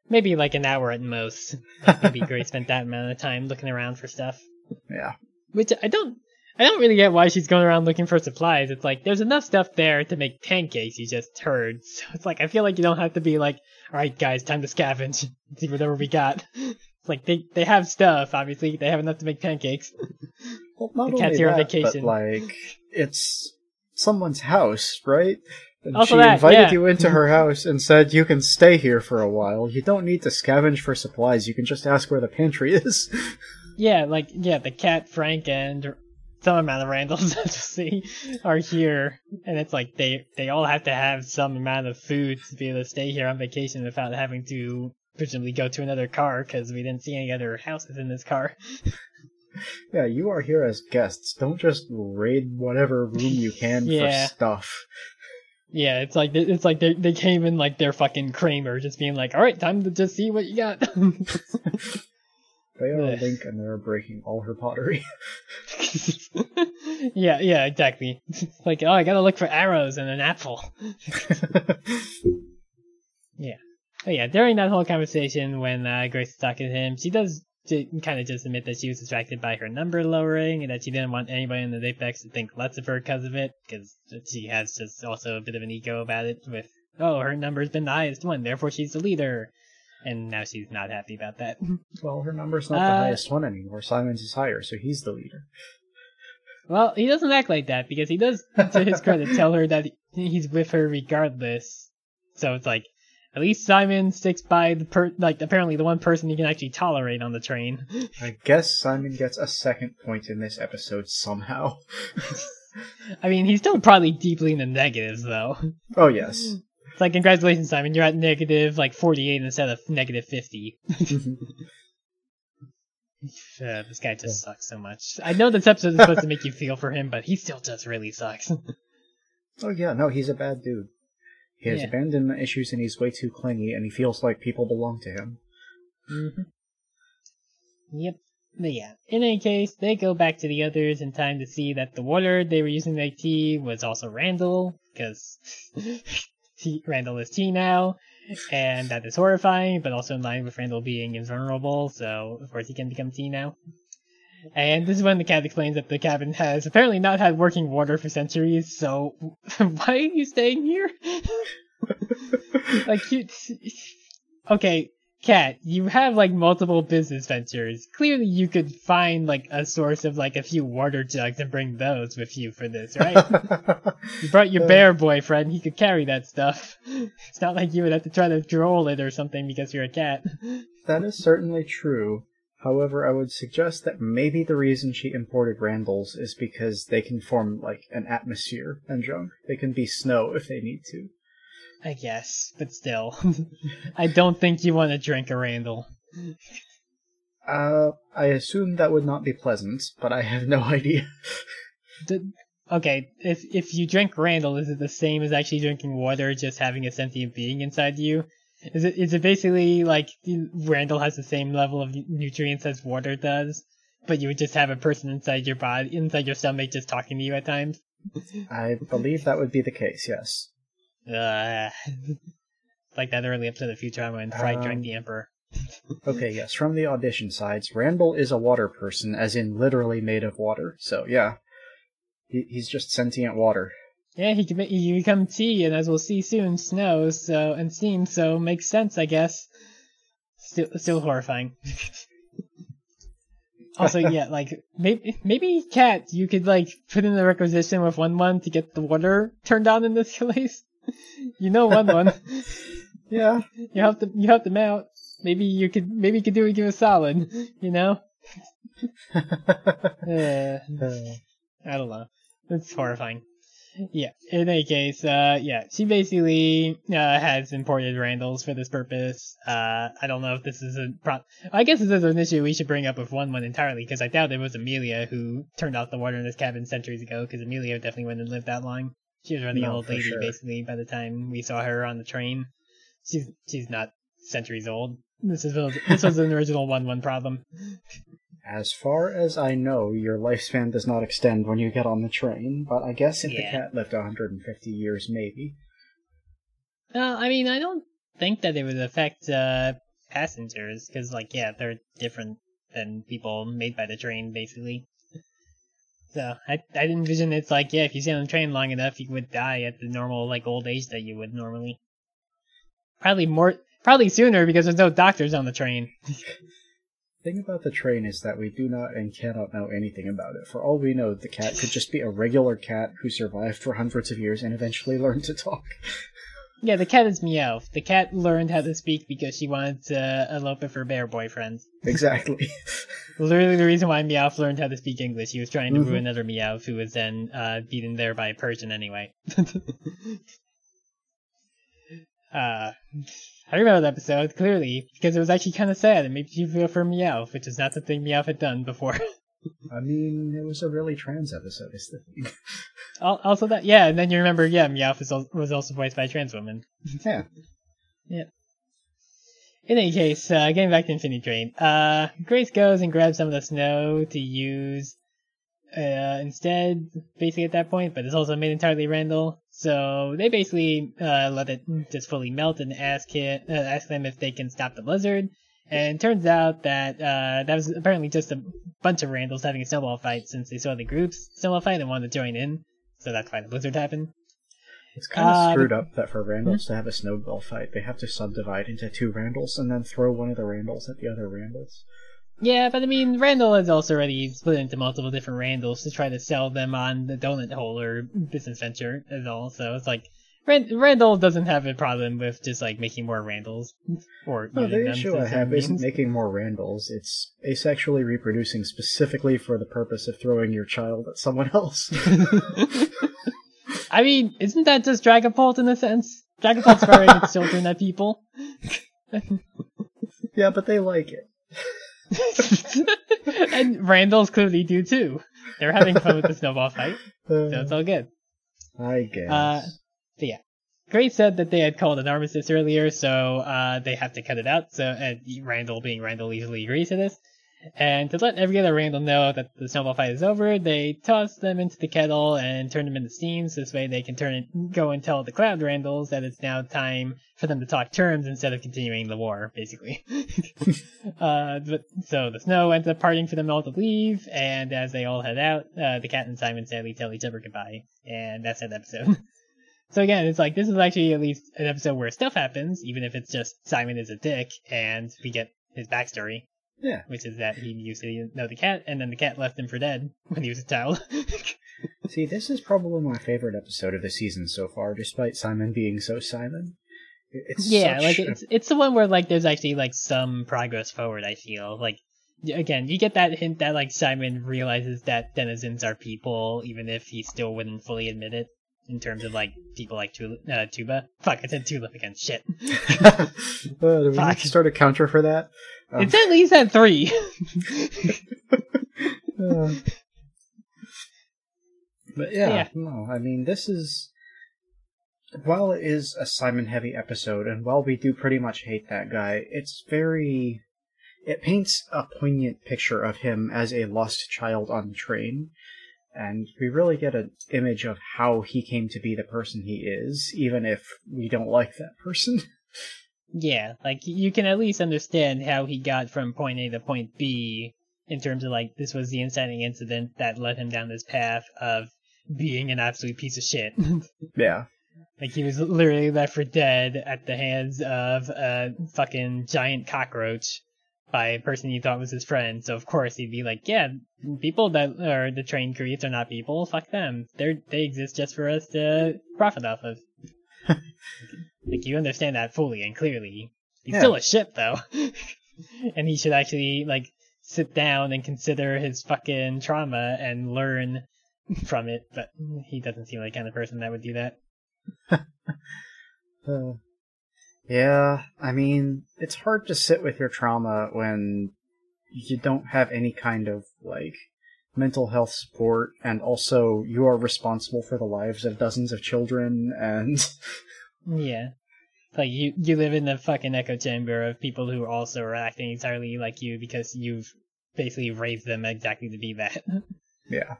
B: Maybe like an hour at most. Maybe Grace spent that amount of time looking around for stuff.
A: Yeah.
B: Which I don't, I don't really get why she's going around looking for supplies. It's like there's enough stuff there to make pancakes. You just heard, so it's like I feel like you don't have to be like, all right, guys, time to scavenge, see whatever we got. It's like they they have stuff. Obviously, they have enough to make pancakes.
A: Well not
B: The
A: only
B: cat's here on vacation.
A: but like it's someone's house, right? And
B: Also
A: she
B: that,
A: invited
B: yeah.
A: you into her house and said you can stay here for a while. You don't need to scavenge for supplies. You can just ask where the pantry is.
B: Yeah, like yeah, the cat Frank and some amount of Randalls to see are here, and it's like they they all have to have some amount of food to be able to stay here on vacation without having to presumably go to another car because we didn't see any other houses in this car.
A: yeah, you are here as guests. Don't just raid whatever room you can
B: Yeah.
A: for stuff.
B: Yeah, it's like it's like they they came in like they're fucking Kramer, just being like, all right, time to just see what you got.
A: They are. Link and they're breaking all her pottery.
B: yeah, yeah, exactly. like, oh, I gotta look for arrows and an apple. Yeah. Oh yeah, during that whole conversation when uh, Grace is talking to him, she does kind of just admit that she was distracted by her number lowering and that she didn't want anybody in the Apex to think less of her because of it, because she has just also a bit of an ego about it with, oh, her number's been the highest one, therefore she's the leader. And now she's not happy about that.
A: well, her number's not the
B: Uh,
A: highest one anymore. Simon's is higher, so he's the leader.
B: Well, he doesn't act like that because he does, to his credit, tell her that he's with her regardless. So it's like, at least Simon sticks by the per, like apparently the one person he can actually tolerate on the train.
A: I guess Simon gets a second point in this episode somehow.
B: I mean, he's still probably deeply in the negatives though.
A: Oh yes.
B: It's like, congratulations, Simon, you're at negative like 48 instead of negative 50. Uh, this guy just sucks so much. I know this episode is supposed to make you feel for him, but he still just really sucks.
A: oh yeah, no, he's a bad dude. He has
B: Yeah.
A: abandonment issues and he's way too clingy and he feels like people belong to him.
B: hmm Yep. But yeah, in any case, they go back to the others in time to see that the water they were using to tea was also Randall, because T- Randall is tea now, and that is horrifying, but also in line with Randall being invulnerable, so of course he can become tea now. And this is when the cat explains that the cabin has apparently not had working water for centuries, so why are you staying here? like you okay cat you have like multiple business ventures clearly you could find like a source of like a few water jugs and bring those with you for this right you brought your uh, bear boyfriend he could carry that stuff it's not like you would have to try to droll it or something because you're a cat
A: that is certainly true. However, I would suggest that maybe the reason she imported Randalls is because they can form like an atmosphere and junk. They can be snow if they need to.
B: i guess but still i don't think you want to drink a randall
A: Uh, I assume that would not be pleasant, but I have no idea.
B: D- okay, if if you drink Randall, is it the same as actually drinking water, just having a sentient being inside you? Is it is it basically like Randall has the same level of nutrients as water does, but you would just have a person inside your body, inside your stomach, just talking to you at times?
A: I believe that would be the case, yes.
B: Uh, like that early episode of Futurama when Fry
A: Um,
B: drank the Emperor.
A: Okay, yes, from the audition sides, Randall is a water person, as in literally made of water. So, yeah. He, he's just sentient water.
B: Yeah, he can he can become tea, and as we'll see soon, snow. So and steam. So makes sense, I guess. Still, still horrifying. also, yeah, like maybe maybe cat, you could like put in the requisition with one one to get the water turned on in this place. you know, one one.
A: Yeah.
B: You help them. You help them out. Maybe you could. Maybe you could do it. Give a solid. You know. Uh, I don't know. It's horrifying. Yeah. In any case, uh, yeah, she basically uh, has imported Randalls for this purpose. Uh, I don't know if this is a pro. I guess this is an issue we should bring up with one one entirely because I doubt it was Amelia who turned off the water in this cabin centuries ago. Because Amelia definitely wouldn't have lived that long. She was already an
A: No,
B: old lady
A: sure.
B: basically by the time we saw her on the train. She's she's not centuries old. This is this was an original one one problem.
A: As far as I know, your lifespan does not extend when you get on the train, but I guess if
B: Yeah.
A: the cat lived 150 years, maybe.
B: Uh, I mean, I don't think that it would affect uh, passengers because, like, yeah, they're different than people made by the train, basically. So I I envision it's like, yeah, if you stay on the train long enough, you would die at the normal like old age that you would normally. Probably more, probably sooner because there's no doctors on the train.
A: thing about the train is that we do not and cannot know anything about it. For all we know, the cat could just be a regular cat who survived for hundreds of years and eventually learned to talk.
B: Yeah, the cat is Meowth. The cat learned how to speak because she wanted to elope with her bear boyfriend.
A: Exactly.
B: Literally the reason why Meowth learned how to speak English. He was trying to
A: Mhm.
B: ruin another Meowth who was then uh, beaten there by a Persian anyway. uh, I remember that episode clearly because it was actually kind of sad and made you feel for Meowth, which is not the something Meowth had done before.
A: I mean, it was a really trans episode, is the thing.
B: Also that, yeah, and then you remember, yeah, Meowth was, was also voiced by a trans woman.
A: yeah.
B: In any case, uh, getting back to Infinity Train, uh, Grace goes and grabs some of the snow to use uh, instead, basically at that point, but it's also made entirely Randall. So they basically uh, let it just fully melt and ask him, uh, ask them if they can stop the blizzard. And it turns out that uh, that was apparently just a bunch of Randalls having a snowball fight since they saw the groups snowball fight and wanted to join in. So that's why the blizzard happened.
A: It's kind of
B: Uh,
A: screwed up that for Randalls to have a snowball fight, they have to subdivide into two Randalls and then throw one of the Randalls at the other Randalls.
B: Yeah, but I mean, Randall has also already split into multiple different Randalls to try to sell them on the donut hole or business venture as all. So it's like Rand- Randall doesn't have a problem with just like making more Randalls or
A: No, the
B: them
A: issue I have isn't making more Randalls. It's asexually reproducing specifically for the purpose of throwing your child at someone else.
B: I mean, isn't that just Dragapult in a sense? Dragapult's firing its children at people.
A: yeah, but they like it.
B: and Randall's clearly do too. They're having fun with the snowball fight,
A: Uh,
B: so it's all good.
A: I guess.
B: Uh, So yeah. Grace said that they had called an armistice earlier, so uh, they have to cut it out. So and Randall, being Randall, easily agrees to this. And to let every other Randall know that the snowball fight is over, they toss them into the kettle and turn them into steams. This way, they can turn it, go and tell the Cloud Randalls that it's now time for them to talk terms instead of continuing the war, basically. uh, but so the snow ends up parting for them all to leave, and as they all head out, uh, the cat and Simon sadly tell each other goodbye, and that's that episode. So again, it's like this is actually at least an episode where stuff happens, even if it's just Simon is a dick and we get his backstory,
A: yeah.
B: which is that he used to know the cat and then the cat left him for dead when he was a child.
A: See, this is probably my favorite episode of the season so far, despite Simon being so Simon. It's
B: yeah, like
A: a-
B: it's it's the one where like there's actually like some progress forward. I feel like again you get that hint that like Simon realizes that denizens are people, even if he still wouldn't fully admit it. In terms of like people like Tula, uh, Tuba, fuck, I said Tulip again. Shit,
A: uh, do we need to start a counter for that? Um,
B: it's at least at three.
A: uh, but yeah,
B: Yeah.
A: no, I mean, this is. While it is a Simon heavy episode, and while we do pretty much hate that guy, it's very. It paints a poignant picture of him as a lost child on the train, and we really get an image of how he came to be the person he is, even if we don't like that person.
B: Yeah, like you can at least understand how he got from point A to point B in terms of like this was the inciting incident that led him down this path of being an absolute piece of shit.
A: yeah.
B: like he was literally left for dead at the hands of a fucking giant cockroach by a person he thought was his friend. So of course he'd be like, yeah, people that are the train creates are not people. Fuck them. They they exist just for us to profit off of. like you understand that fully and clearly. He's
A: Yeah.
B: still a ship though, and he should actually like sit down and consider his fucking trauma and learn from it. But he doesn't seem like the kind of person that would do that.
A: Uh, yeah, I mean, it's hard to sit with your trauma when you don't have any kind of, like, mental health support, and also you are responsible for the lives of dozens of children, and.
B: Yeah. Like you, you live in the fucking echo chamber of people who are also are acting entirely like you because you've basically raised them exactly to be that.
A: yeah.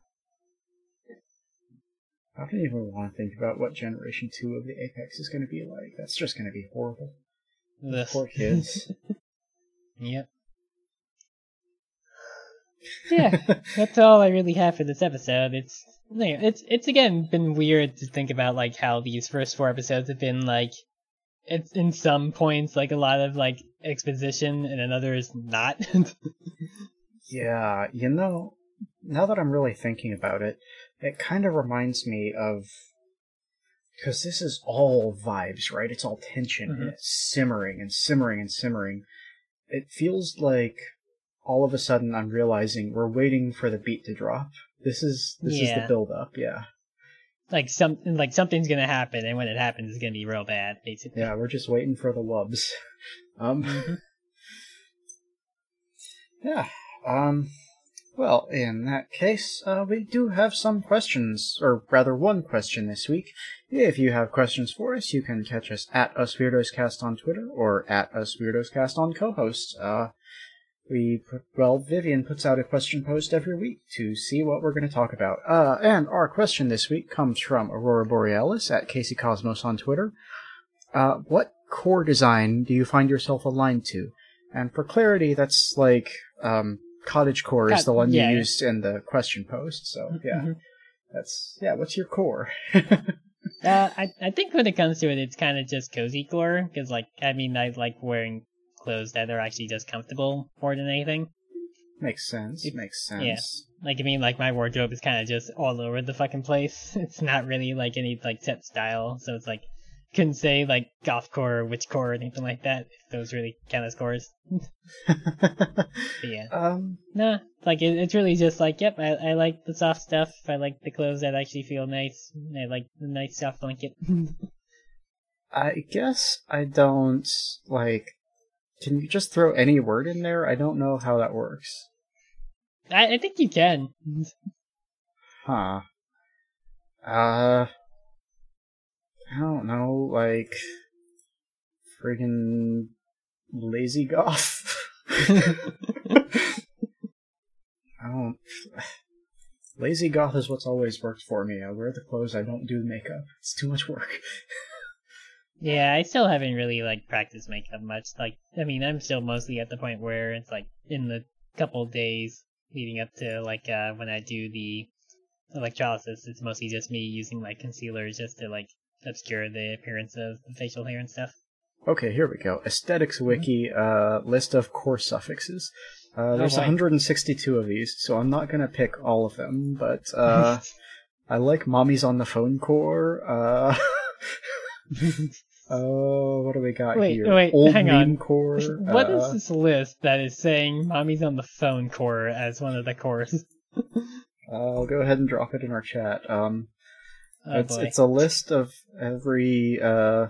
A: I don't even want to think about what Generation 2 of the Apex is going to be like. That's just going to be horrible.
B: Ugh.
A: Poor kids.
B: Yep. Yeah, that's all I really have for this episode. It's it's it's again been weird to think about like how these first four episodes have been like it's in some points like a lot of like exposition and in others not.
A: Yeah, you know, now that I'm really thinking about it, it kind of reminds me of. Because this is all vibes, right? It's all tension, and
B: Mhm.
A: it's simmering and simmering and simmering. It feels like all of a sudden I'm realizing we're waiting for the beat to drop. This is this is the
B: Yeah.
A: build up, yeah.
B: like some like something's gonna happen and when it happens it's gonna be real bad, basically.
A: Yeah, we're just waiting for the wubs. Um
B: Mhm.
A: Yeah. Um. Well, in that case, uh, we do have some questions, or rather, one question this week. If you have questions for us, you can catch us at Us Weirdos Cast on Twitter or at Us Weirdos Cast on co-host. Uh, we put, well, Vivian puts out a question post every week to see what we're going to talk about. Uh, and our question this week comes from Aurora Borealis at Casey Cosmos on Twitter. Uh, what core design do you find yourself aligned to? And for clarity, that's like um, cottage core is the one
B: yeah,
A: you
B: yeah.
A: used in the question post. So yeah,
B: Mhm.
A: that's yeah. What's your core?
B: Uh, I I think when it comes to it, it's kind of just cozy core because like I mean I like wearing clothes that are actually just comfortable more than anything.
A: Makes sense.
B: It-
A: makes
B: yeah.
A: sense.
B: Like I mean, like my wardrobe is kind of just all over the fucking place. It's not really like any like set style, so it's like couldn't say like goth core or witch core or anything like that. If those really count as cores. But yeah,
A: um,
B: nah. Like it, it's really just like, yep, I, I like the soft stuff. I like the clothes that actually feel nice. I like the nice soft blanket.
A: I guess I don't like. Can you just throw any word in there? I don't know how that works.
B: I, I think you can.
A: Huh. Uh. I don't know, like. Friggin' lazy goth. I don't. Lazy goth is what's always worked for me. I wear the clothes, I don't do makeup. It's too much work.
B: Yeah, I still haven't really like practiced makeup much. Like, I mean, I'm still mostly at the point where it's like in the couple days leading up to like uh when I do the electrolysis, it's mostly just me using like concealer just to like obscure the appearance of the facial hair and stuff.
A: Okay, here we go. Aesthetics wiki, uh, list of core suffixes. Uh, there's
B: boy.
A: 162 of these, so I'm not gonna pick all of them, but, uh, I like mommies on the phone core, uh, oh, what do we got
B: Wait,
A: here?
B: wait,
A: Old
B: hang
A: meme
B: on.
A: core.
B: What is
A: uh,
B: this list that is saying mommy's on the phone core as one of the cores?
A: I'll go ahead and drop it in our chat. Um,
B: Oh
A: it's,
B: boy.
A: it's a list of every, uh,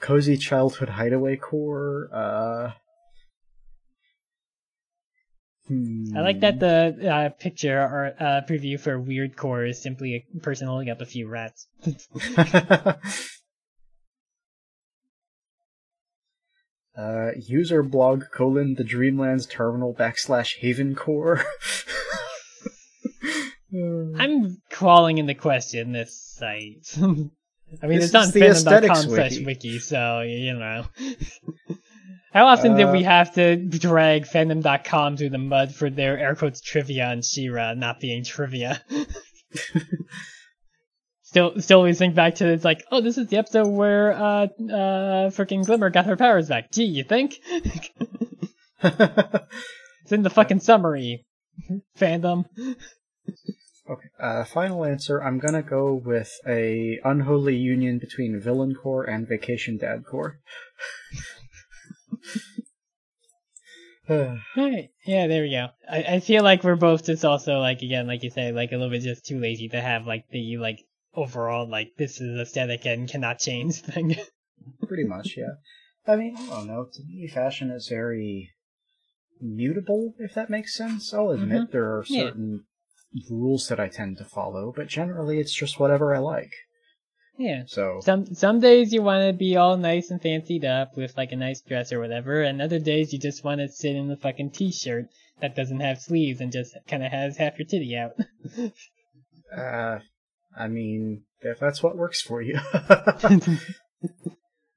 A: cozy childhood hideaway core, uh,
B: I like that
A: hmm.
B: the uh, picture or uh, preview for Weird Core is simply a person holding up a few rats.
A: uh, user blog colon the Dreamlands terminal backslash Haven core.
B: I'm calling into question this site. I mean,
A: This
B: it's
A: the aesthetics
B: fandom.com slash
A: wiki.
B: so you know. How often did
A: Uh,
B: we have to drag fandom.com through the mud for their air quotes trivia on She-Ra not being trivia? Still, still always think back to it's like, oh, this is the episode where uh, uh, freaking Glimmer got her powers back. Gee, you think? it's in the fucking summary. Fandom.
A: okay. Uh, final answer. I'm gonna go with a unholy union between villain core and vacation dad core.
B: Right. Yeah, there we go. I, I feel like we're both just also like again, like you say, like a little bit just too lazy to have like the like overall like this is aesthetic and cannot change thing.
A: Pretty much, yeah. I mean, I don't know. To me, fashion is very mutable, if that makes sense. I'll admit there are
B: Mm-hmm. Yeah.
A: certain rules that I tend to follow, but generally it's just whatever I like.
B: yeah.
A: So,
B: Some some days you want to be all nice and fancied up with like a nice dress or whatever, and other days you just want to sit in a fucking t-shirt that doesn't have sleeves and just kind of has half your titty out.
A: uh, I mean, if that's what works for you.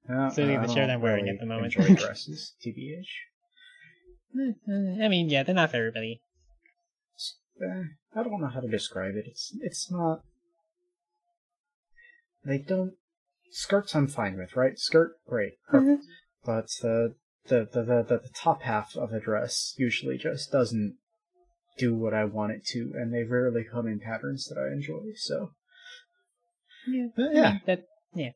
A: I
B: the shirt I'm wearing
A: really
B: at the moment.
A: Enjoy dresses, tbh.
B: I mean, yeah, they're not for everybody.
A: Uh, I don't know how to describe it. It's it's not. They don't skirts. I'm fine with, right? Skirt, great, perfect. But the the, the the the the top half of a dress usually just doesn't do what I want it to, and they rarely come in patterns that I enjoy. So
B: Yeah.
A: But yeah,
B: That yeah.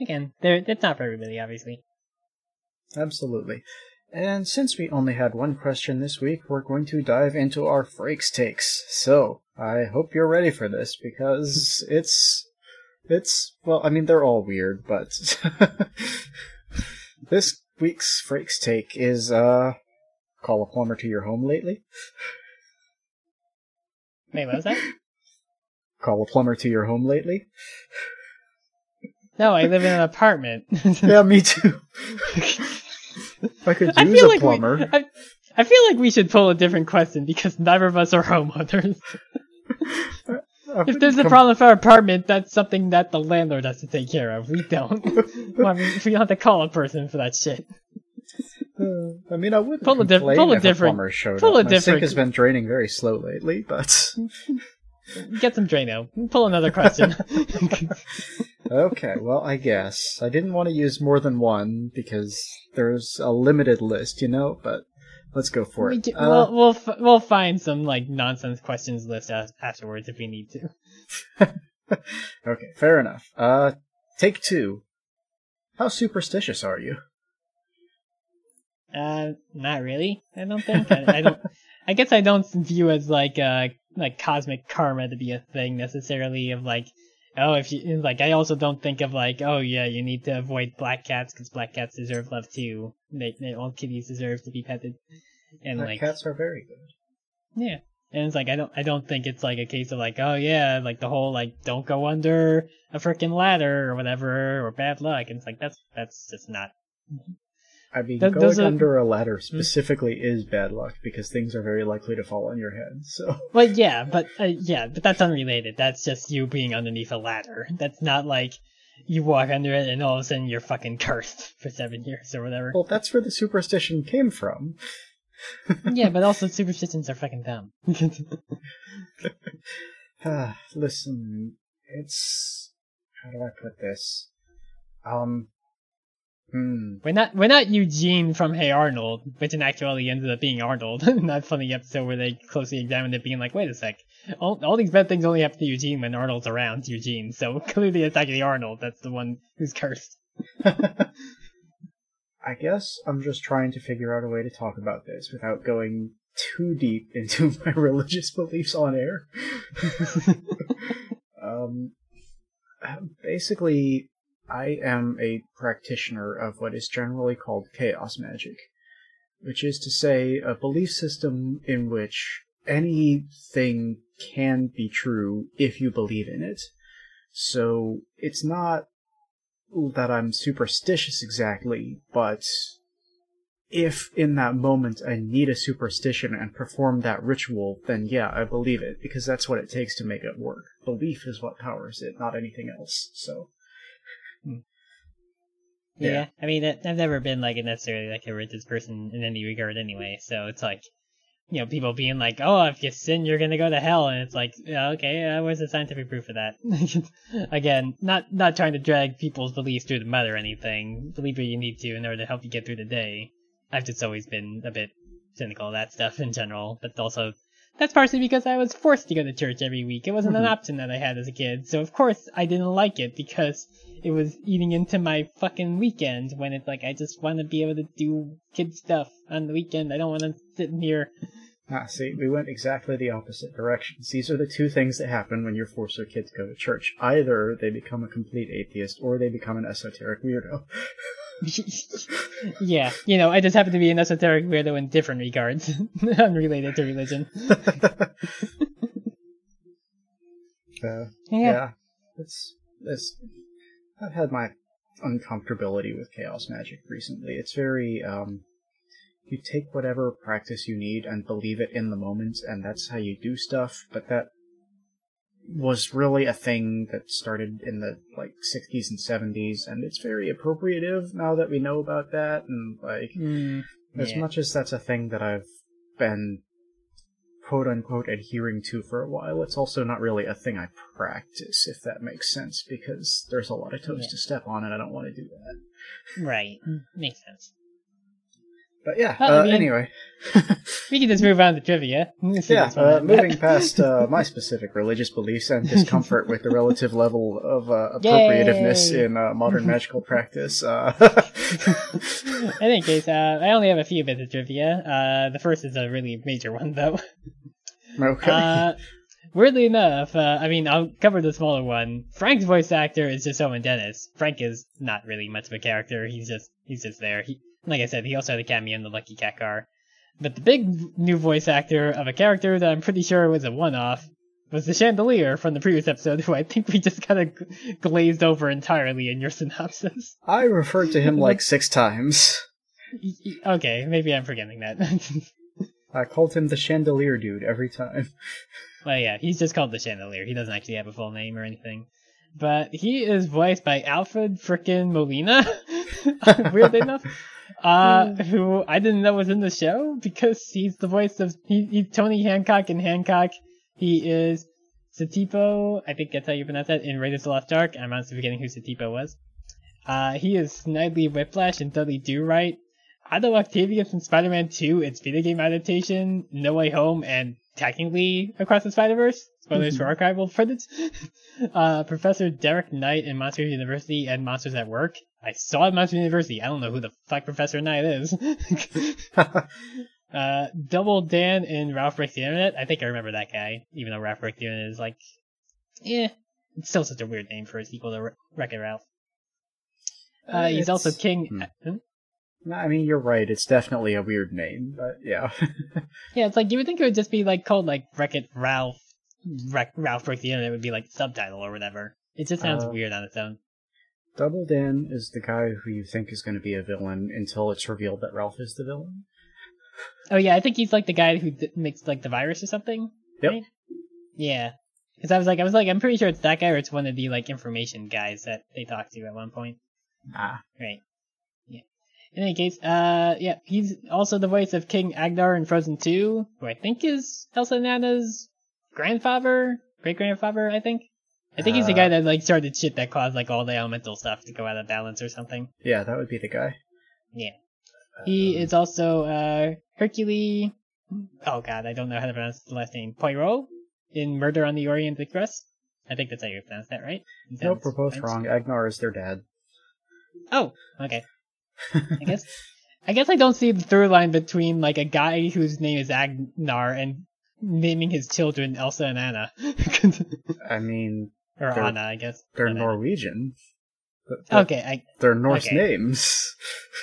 B: Again, they're that's not for everybody, obviously.
A: absolutely. And since we only had one question this week, we're going to dive into our Frakes takes. So I hope you're ready for this because it's it's well, I mean they're all weird, but this week's Frakes take is uh call a plumber to your home lately.
B: Wait, what was that?
A: Call a plumber to your home lately.
B: No, I live in an apartment.
A: Yeah, me too. if I could
B: I
A: use
B: feel
A: a
B: like
A: plumber.
B: we, I, I feel like we should pull a different question because neither of us are homeowners.
A: I
B: If there's a problem with our apartment, that's something that the landlord has to take care of. We don't. Well, I mean, we don't have to call a person for that shit.
A: Uh, I mean, I wouldn't
B: Pull a diff- pull a
A: if
B: different-
A: a plumber showed
B: pull
A: up.
B: a
A: My
B: different-
A: sink has been draining very slow lately, but
B: Get some Drano. Pull another question.
A: okay. Well, I guess I didn't want to use more than one because there's a limited list, you know. But let's go for
B: We
A: it.
B: can,
A: Uh,
B: we'll we'll f- we'll find some like nonsense questions list as- afterwards if we need to.
A: okay, fair enough. Uh, take two. How superstitious are you?
B: Uh, not really. I don't think. I, I don't. I guess I don't view as like uh like cosmic karma to be a thing necessarily. Of like, oh, if you like, I also don't think of like, oh yeah, you need to avoid black cats because black cats deserve love too. They, they all kitties deserve to be petted. And
A: Black
B: like,
A: cats are very good.
B: yeah. And it's like I don't I don't think it's like a case of like oh yeah like the whole like don't go under a freaking ladder or whatever or bad luck and it's like that's that's just not
A: I mean,
B: Th-
A: going
B: Hmm?
A: under a ladder specifically is bad luck because things are very likely to fall on your head. So,
B: Well, yeah, but uh, yeah, but that's unrelated. That's just you being underneath a ladder. That's not like you walk under it and all of a sudden you're fucking cursed for seven years or whatever.
A: well, that's where the superstition came from.
B: yeah, but also superstitions are fucking dumb.
A: Ah, Listen, it's how do I put this? Um, hmm.
B: we're not we're not Eugene from Hey Arnold, which in actuality ended up being Arnold. in that funny episode where they closely examined it, being like, wait a sec, all all these bad things only happen to Eugene when Arnold's around Eugene. So clearly it's actually Arnold that's the one who's cursed.
A: I guess I'm just trying to figure out a way to talk about this without going too deep into my religious beliefs on air. um, basically, I am a practitioner of what is generally called chaos magic, which is to say, a belief system in which anything can be true if you believe in it. So it's not that I'm superstitious exactly, but if in that moment I need a superstition and perform that ritual, then yeah, I believe it, because that's what it takes to make it work. Belief is what powers it, not anything else. So,
B: Yeah.
A: Yeah.
B: I mean, I've never been like a necessarily like a religious person in any regard anyway. So it's like, you know, people being like, "Oh, if you sin, you're gonna go to hell," and it's like, yeah, okay, uh, where's the scientific proof of that? Again, not not trying to drag people's beliefs through the mud or anything. Believe what you need to in order to help you get through the day. I've just always been a bit cynical of that stuff in general, but also that's partially because I was forced to go to church every week. It wasn't an
A: Mhm.
B: option that I had as a kid, so of course I didn't like it because it was eating into my fucking weekend when it's like I just want to be able to do kid stuff on the weekend. I don't want to sit in here.
A: ah, see, we went exactly the opposite directions. These are the two things that happen when you're forced a kid to go to church. Either they become a complete atheist, or they become an esoteric weirdo.
B: yeah, you know, I just happen to be an esoteric weirdo in different regards, unrelated to religion.
A: Uh,
B: Yeah.
A: yeah, it's it's. I've had my uncomfortability with chaos magic recently. It's very um, you take whatever practice you need and believe it in the moment, and that's how you do stuff. But that was really a thing that started in the like 60s and 70s, and it's very appropriative now that we know about that. And like,
B: Mm,
A: as much as that's a thing that I've been quote unquote adhering to for a while, it's also not really a thing I practice, if that makes sense, because there's a lot of toes
B: Yeah.
A: to step on and I don't want to do that.
B: Right, makes sense.
A: But yeah, uh,
B: mean-
A: anyway.
B: We can just move on to trivia.
A: Yeah, uh, moving past uh, my specific religious beliefs and discomfort with the relative level of uh, appropriativeness
B: Yay.
A: in uh, modern magical practice. Uh,
B: In any case, uh, I only have a few bits of trivia. Uh, the first is a really major one, though.
A: okay.
B: Uh, weirdly enough, uh, I mean, I'll cover the smaller one. Frank's voice actor is just Owen Dennis. Frank is not really much of a character. He's just he's just there. He, like I said, he also had a cameo in the Lucky Cat car. But the big new voice actor of a character that I'm pretty sure was a one-off was the Chandelier from the previous episode, who I think we just kind of g- glazed over entirely in your synopsis.
A: I referred to him like six times.
B: Okay, maybe I'm forgetting that.
A: I called him the chandelier dude every time.
B: Well, yeah, he's just called the Chandelier. He doesn't actually have a full name or anything. But he is voiced by Alfred frickin' Molina. Weirdly enough. Uh, who I didn't know was in the show because he's the voice of, he, he's Tony Hancock in Hancock. He is Satipo, I think that's how you pronounce that, in Raiders of the Lost Ark. I'm honestly forgetting who Satipo was. Uh, he is Snidely Whiplash and Dudley Do Right. Otto Octavius from Spider-Man 2, its video game adaptation, No Way Home, and technically Across the Spider-Verse. Spoilers for archival footage. Uh, Professor Derek Knight in Monsters University and Monsters at Work. I saw Monsters University. I don't know who the fuck Professor Knight is. uh, Double Dan in Ralph Breaks the Internet. I think I remember that guy, even though Ralph Breaks the Internet is like, eh, it's still such a weird name for a sequel to Wreck-It Ralph. Uh, he's also King.
A: hmm.
B: Hmm?
A: No, I mean, you're right. It's definitely a weird name, but yeah.
B: Yeah, it's like you would think it would just be like called like Wreck It Ralph, Wreck, Ralph Breaks the Internet would be like subtitle or whatever. It just sounds
A: Uh,
B: weird on its own.
A: Double Dan is the guy who you think is going to be a villain until it's revealed that Ralph is the villain.
B: Oh yeah, I think he's like the guy who d- makes like the virus or something.
A: Yep.
B: Right? Yeah, because I was like, I was like, I'm pretty sure it's that guy or it's one of the like information guys that they talked to at one point.
A: Ah,
B: Right. Yeah. In any case, uh, yeah, he's also the voice of King Agnar in Frozen 2, who I think is Elsa and Anna's grandfather, great grandfather, I think. I think he's the
A: Uh,
B: guy that like started shit that caused like all the elemental stuff to go out of balance or something.
A: yeah, that would be the guy.
B: Yeah. He
A: Um,
B: is also uh Hercule. Oh god, I don't know how to pronounce the last name. Poirot in Murder on the Orient Express. I think that's how you pronounce that, right? It
A: Nope, we're both wrong. Agnar is their dad.
B: Oh, okay. I guess I guess I don't see the through line between like a guy whose name is Agnar and naming his children Elsa and Anna.
A: I mean,
B: or Anna, I guess.
A: they're
B: Anna.
A: Norwegian. But
B: Okay, I
A: They're Norse
B: okay.
A: names.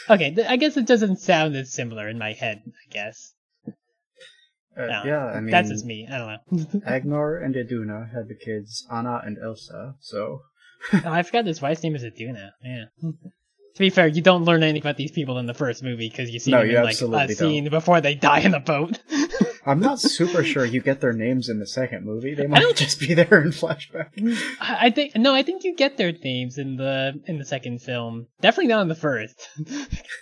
B: okay, I guess it doesn't sound as similar in my head, I guess.
A: Uh,
B: No,
A: yeah, I mean,
B: That's just me. I don't know.
A: Agnar and Iduna had the kids Anna and Elsa, so
B: oh, I forgot his wife's name is Iduna. Yeah. To be fair, you don't learn anything about these people in the first movie because you see
A: No,
B: them
A: you
B: in like a
A: don't.
B: scene before they die in the boat.
A: I'm not super sure you get their names in the second movie. They might just be there in flashback.
B: I think no, I think you get their names in the in the second film. Definitely not in the first.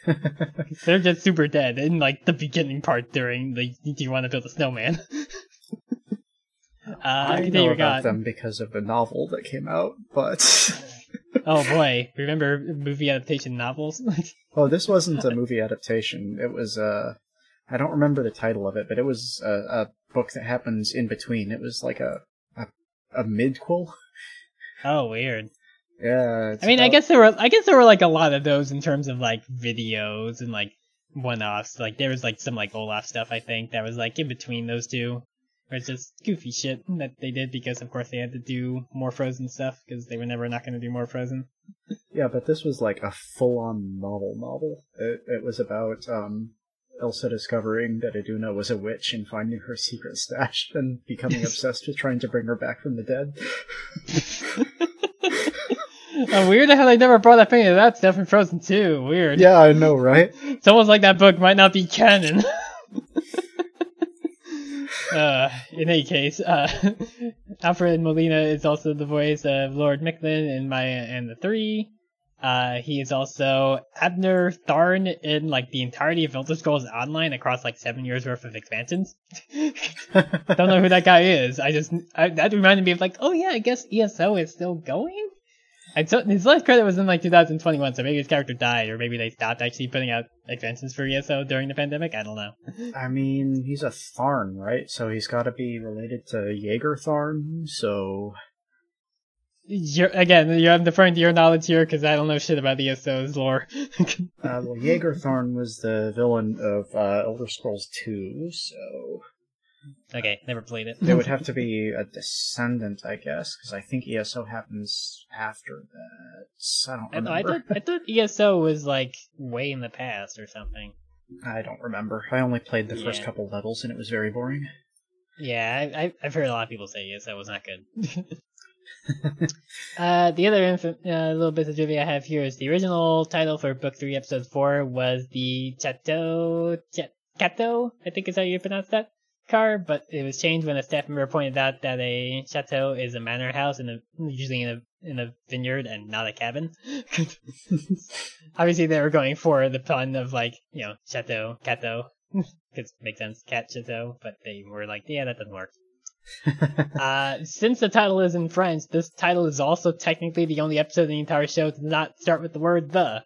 B: They're just super dead in like the beginning part during the Do you want to build a snowman? uh,
A: I know about
B: God.
A: them because of the novel that came out, but
B: Oh boy, remember movie adaptation novels?
A: oh, this wasn't a movie adaptation. It was uh, I don't remember the title of it, but it was a, a book that happens in between. It was like a a, a midquel.
B: oh, weird.
A: Yeah,
B: I mean, I guess there were I guess there were like a lot of those in terms of like videos and like one-offs. Like there was like some like Olaf stuff I think that was like in between those two. It's just goofy shit that they did because of course they had to do more Frozen stuff because they were never not going to do more Frozen.
A: Yeah, but this was like a full-on novel novel. It, it was about um, Elsa discovering that Iduna was a witch and finding her secret stash and becoming obsessed with trying to bring her back from the dead.
B: oh, weird how they never brought up any of that stuff in Frozen 2. Weird.
A: yeah, I know, right?
B: It's almost like that book might not be canon. uh, in any case, uh, Alfred Molina is also the voice of Lord Mictlan in Maya and the Three. Uh, he is also Abner Tharn in like the entirety of Elder Scrolls Online across like seven years worth of expansions. Don't know who that guy is. I just I, that reminded me of like, oh yeah, I guess ESO is still going. I so his last credit was in like 2021, so maybe his character died, or maybe they stopped actually putting out expansions for ESO during the pandemic. I don't know.
A: I mean, he's a Tharn, right? So he's got to be related to Jagar Tharn. So
B: You're, again, you're, I'm deferring to your knowledge here because I don't know shit about ESO's lore.
A: Uh, well, Jagar Tharn was the villain of uh, Elder Scrolls 2, so
B: okay, never played it.
A: it would have to be a descendant, I guess, because I think ESO happens after that. I don't remember.
B: I thought I thought ESO was like way in the past or something.
A: I don't remember. I only played the first couple levels, and it was very boring.
B: Yeah, I, I, I've heard a lot of people say ESO was not good. uh, the other inf- uh, little bit of trivia I have here is the original title for Book 3, Episode 4 was the Chateau... Ch- Chateau, I think is how you pronounce that car, but it was changed when a staff member pointed out that a chateau is a manor house in a, usually in a in a vineyard and not a cabin. Obviously, they were going for the pun of like, you know, chateau, cateau, because makes sense, cat chateau, but they were like, yeah, that doesn't work. Uh, since the title is in French, this title is also technically the only episode in the entire show to not start with the word the.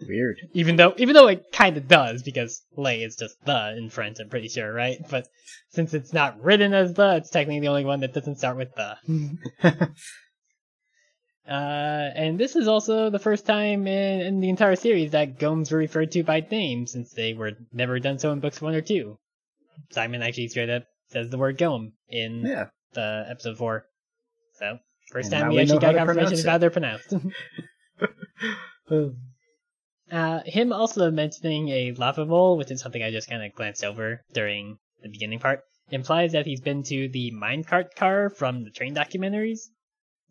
A: Weird.
B: even though even though it kind of does because lay is just the in French. I'm pretty sure, right? But since it's not written as the, it's technically the only one that doesn't start with the. Uh, and this is also the first time in, in the entire series that ghoms were referred to by name, since they were never done so in books one or two. Simon actually straight up says the word ghom in
A: yeah.
B: the episode four. So first
A: And
B: time we actually got confirmation
A: about
B: of
A: it.
B: how they're pronounced. uh, him also mentioning a lava bowl, which is something I just kind of glanced over during the beginning part, implies that he's been to the minecart car from the train documentaries,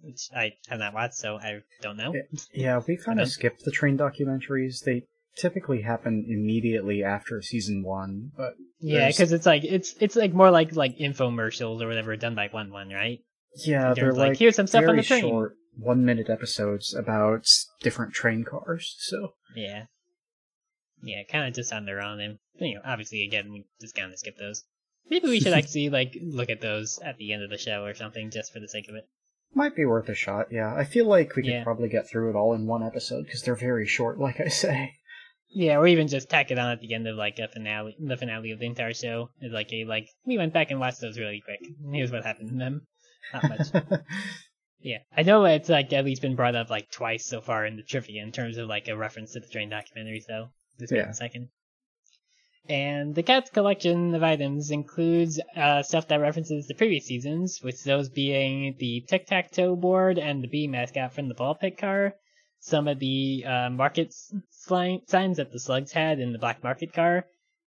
B: which I have not watched, so I don't know.
A: Yeah, we kind of skipped the train documentaries. They typically happen immediately after season one, but
B: Yeah, because it's like it's it's like more like like infomercials or whatever done by one one, right?
A: yeah, they're
B: like,
A: like
B: here's some stuff on the train.
A: short, one minute episodes about different train cars. So
B: Yeah, yeah, kind of just on their own, and you know, obviously again we just kind of skip those. Maybe we should actually like look at those at the end of the show or something, just for the sake of it.
A: might be worth a shot. Yeah, I feel like we could
B: Yeah.
A: probably get through it all in one episode because they're very short, like I say.
B: Yeah, or even just tack it on at the end of like a finale, the finale of the entire show is like a like we went back and watched those really quick. Here's what happened in them. Not much. Yeah, I know it's like at least been brought up like twice so far in the trivia in terms of like a reference to the train documentaries, though. This
A: Yeah.
B: yeah. second. And the cat's collection of items includes uh, stuff that references the previous seasons, with those being the tic tac toe board and the bee mascot from the ball pit car, some of the uh, market sli- signs that the slugs had in the black market car,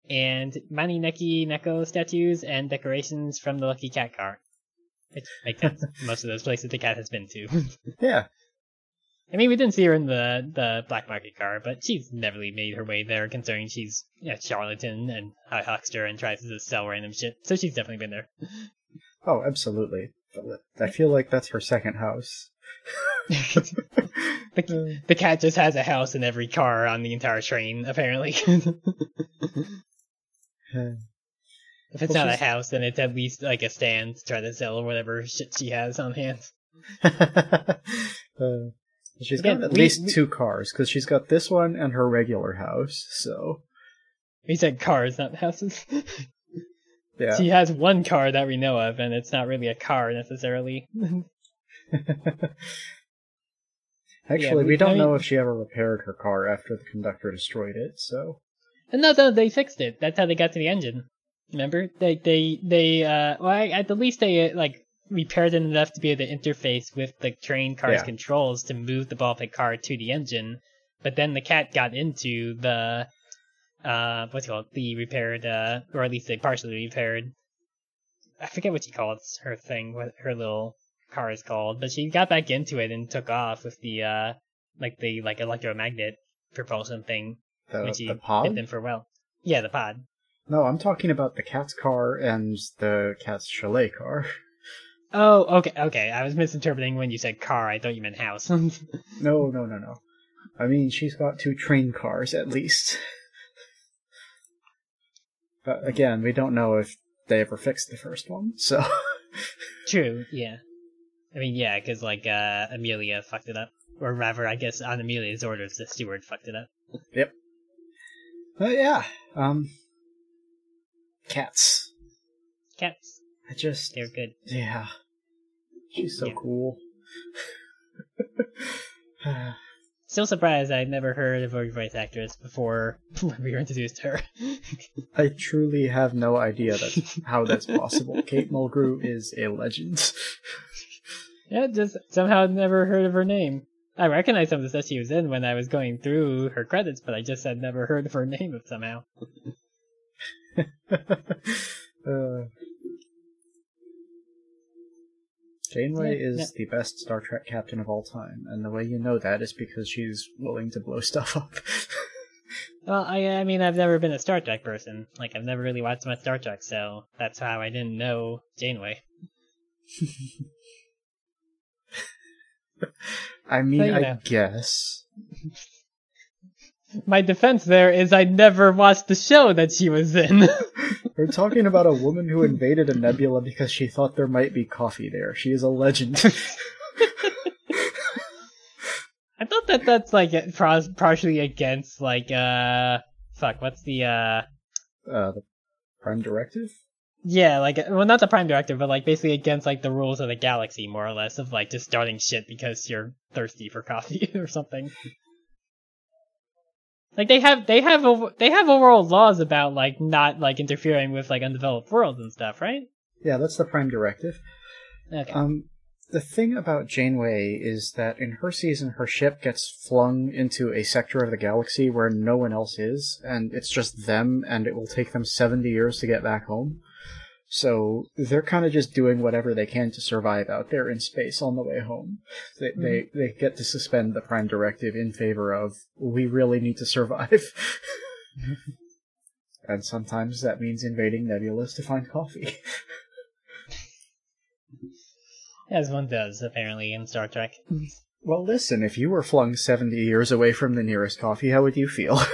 B: and Maneki Neko statues and decorations from the Lucky Cat car. Which makes sense. Most of those places the cat has been to.
A: yeah,
B: I mean, we didn't see her in the the black market car, but she's never really made her way there, considering she's a charlatan and a huckster and tries to sell random shit. So she's definitely been there.
A: oh, absolutely. I feel like that's her second house.
B: the, the cat just has a house in every car on the entire train, apparently. if it's
A: Well,
B: not a house, then it's at least like a stand to try to sell whatever shit she has on hand.
A: Uh, she's
B: Again,
A: got at
B: we-
A: least
B: we-
A: two cars because she's got this one and her regular house. So
B: We said cars, not houses.
A: yeah,
B: She has one car that we know of, and it's not really a car necessarily.
A: actually,
B: we-
A: we, don't
B: I mean-
A: know if she ever repaired her car after the conductor destroyed it. So
B: And no, no, they fixed it. That's how they got to the engine. Remember? They, they, they, uh, well, I- at the least they, uh, like, repaired it enough to be able to interface with the train car's
A: Yeah.
B: controls to move the ball pit car to the engine. But then the cat got into the, uh, what's it called? The repaired, uh, or at least they partially repaired. I forget what she calls her thing, what her little car is called, but she got back into it and took off with the, uh, like the, like electromagnet propulsion thing
A: the,
B: when she
A: the
B: hit them for well. Yeah, the pod.
A: No, I'm talking about the cat's car and the cat's chalet car.
B: Oh, okay, okay. I was misinterpreting when you said car. I thought you meant house.
A: No, no, no, no. I mean, she's got two train cars at least. But again, we don't know if they ever fixed the first one, so.
B: True. Yeah. I mean, yeah, because like uh, Amelia fucked it up, or rather, I guess on Amelia's orders, the steward fucked it up. Yep.
A: But yeah, um. Cats.
B: Cats,
A: I just.
B: they're good.
A: Yeah. She's so
B: Yeah.
A: cool.
B: Still surprised I'd never heard of her voice actress before when we were introduced to her.
A: I truly have no idea that how that's possible. Kate Mulgrew is a legend.
B: yeah, just somehow never heard of her name. I recognized some of the stuff she was in when I was going through her credits, but I just had never heard of her name somehow.
A: uh, Janeway
B: Yeah,
A: is the best Star Trek captain of all time, and the way you know that is because she's willing to blow stuff up.
B: Well, I I mean I've never been a Star Trek person. Like I've never really watched much Star Trek, so that's how I didn't know Janeway.
A: I mean,
B: you
A: I
B: know.
A: guess.
B: My defense there is I never watched the show that she was in.
A: We're talking about a woman who invaded a nebula because she thought there might be coffee there. She is a legend.
B: I thought that that's like partially against like uh fuck what's the uh
A: Uh, the Prime Directive.
B: yeah like well not the prime directive but like basically against like the rules of the galaxy more or less of like just starting shit because you're thirsty for coffee or something. Like they have they have over, they have overall laws about like not like interfering with like undeveloped worlds and stuff, right?
A: Yeah, that's the Prime Directive.
B: Okay.
A: Um, the thing about Janeway is that in her season, her ship gets flung into a sector of the galaxy where no one else is, and it's just them, and it will take them 70 years to get back home. So they're kind of just doing whatever they can to survive out there in space on the way home. They, mm-hmm. they, they get to suspend the Prime Directive in favor of, we really need to survive. Mm-hmm. and sometimes that means invading nebulas to find coffee.
B: As one does apparently in Star Trek.
A: Well, listen, if you were flung 70 years away from the nearest coffee, how would you feel?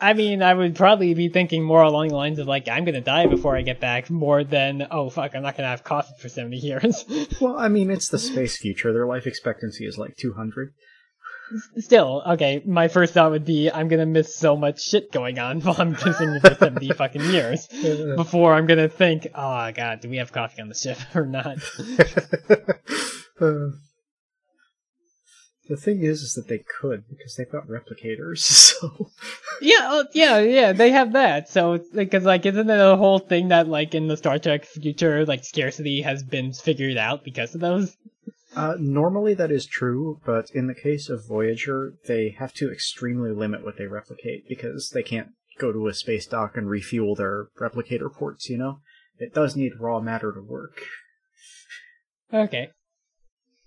B: I mean, I would probably be thinking more along the lines of like, I'm gonna die before I get back, more than oh fuck, I'm not gonna have coffee for seventy years.
A: well, I mean, it's the space future. Their life expectancy is like 200.
B: Still, okay, my first thought would be I'm gonna miss so much shit going on while I'm kissing for seventy fucking years before I'm gonna think, oh god, do we have coffee on the ship or not?
A: Uh, the thing is, is that they could because they've got replicators. So
B: yeah, uh, yeah, yeah, they have that. So, because like, isn't it a whole thing that like in the Star Trek future, like scarcity has been figured out because of those?
A: uh, normally that is true, but in the case of Voyager, they have to extremely limit what they replicate because they can't go to a space dock and refuel their replicator ports. You know, it does need raw matter to work.
B: Okay.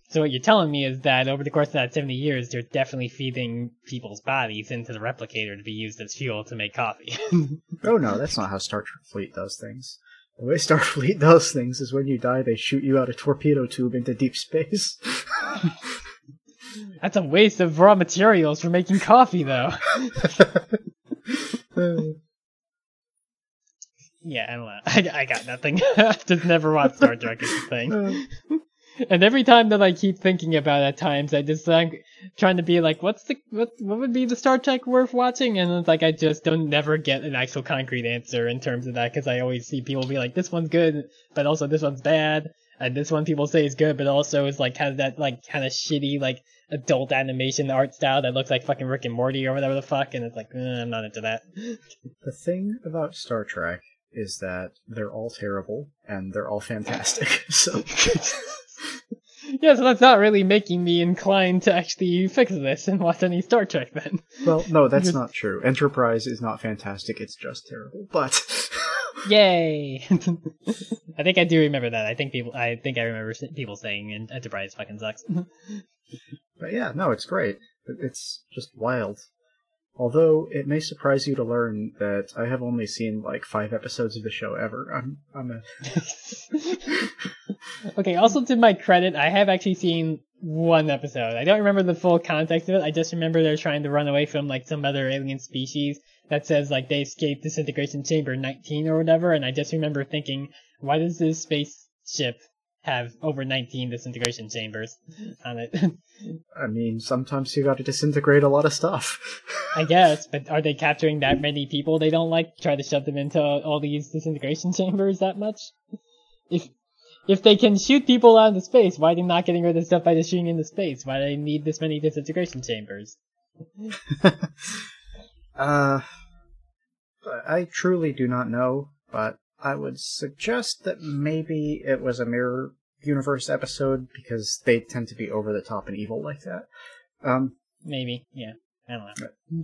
B: So what you're telling me is that over the course of that 70 years, they're definitely feeding people's bodies into the replicator to be used as fuel to make coffee.
A: Oh no, that's not how Starfleet does things. The way Starfleet does things is when you die, they shoot you out a torpedo tube into deep space.
B: That's a waste of raw materials for making coffee, though. yeah, I don't know. I, I got nothing. I just never watched Star Trek as a thing. And every time that I keep thinking about it at times, I just like trying to be like, what's the what what would be the Star Trek worth watching? And it's like I just don't never get an actual concrete answer in terms of that because I always see people be like, this one's good, but also this one's bad, and this one people say is good, but also is like has that like kind of shitty like adult animation art style that looks like fucking Rick and Morty or whatever the fuck, and it's like eh, I'm not into that.
A: the thing about Star Trek is that they're all terrible and they're all fantastic. so
B: Yeah, so that's not really making me inclined to actually fix this and watch any Star Trek then.
A: Well, no, that's not true. Enterprise is not fantastic, it's just terrible. But
B: Yay! I think I do remember that. I think people, I think I remember people saying Enterprise fucking sucks.
A: but yeah, no, it's great. It- It's just wild. Although it may surprise you to learn that I have only seen like five episodes of the show ever. I'm I'm a
B: okay, also to my credit, I have actually seen one episode. I don't remember the full context of it. I just remember they're trying to run away from like some other alien species that says like they escaped disintegration chamber 19 or whatever, and I just remember thinking, why does this spaceship have over 19 disintegration chambers on it?
A: I mean, sometimes you gotta disintegrate a lot of stuff.
B: I guess, but are they capturing that many people they don't like? Try to shove them into all these disintegration chambers that much? If if they can shoot people out into space, why are they not getting rid of stuff by just shooting into space? Why do they need this many disintegration chambers?
A: uh, I truly do not know, but I would suggest that maybe it was a mirror universe episode because they tend to be over the top and evil like that. Um,
B: Maybe, yeah. I don't know.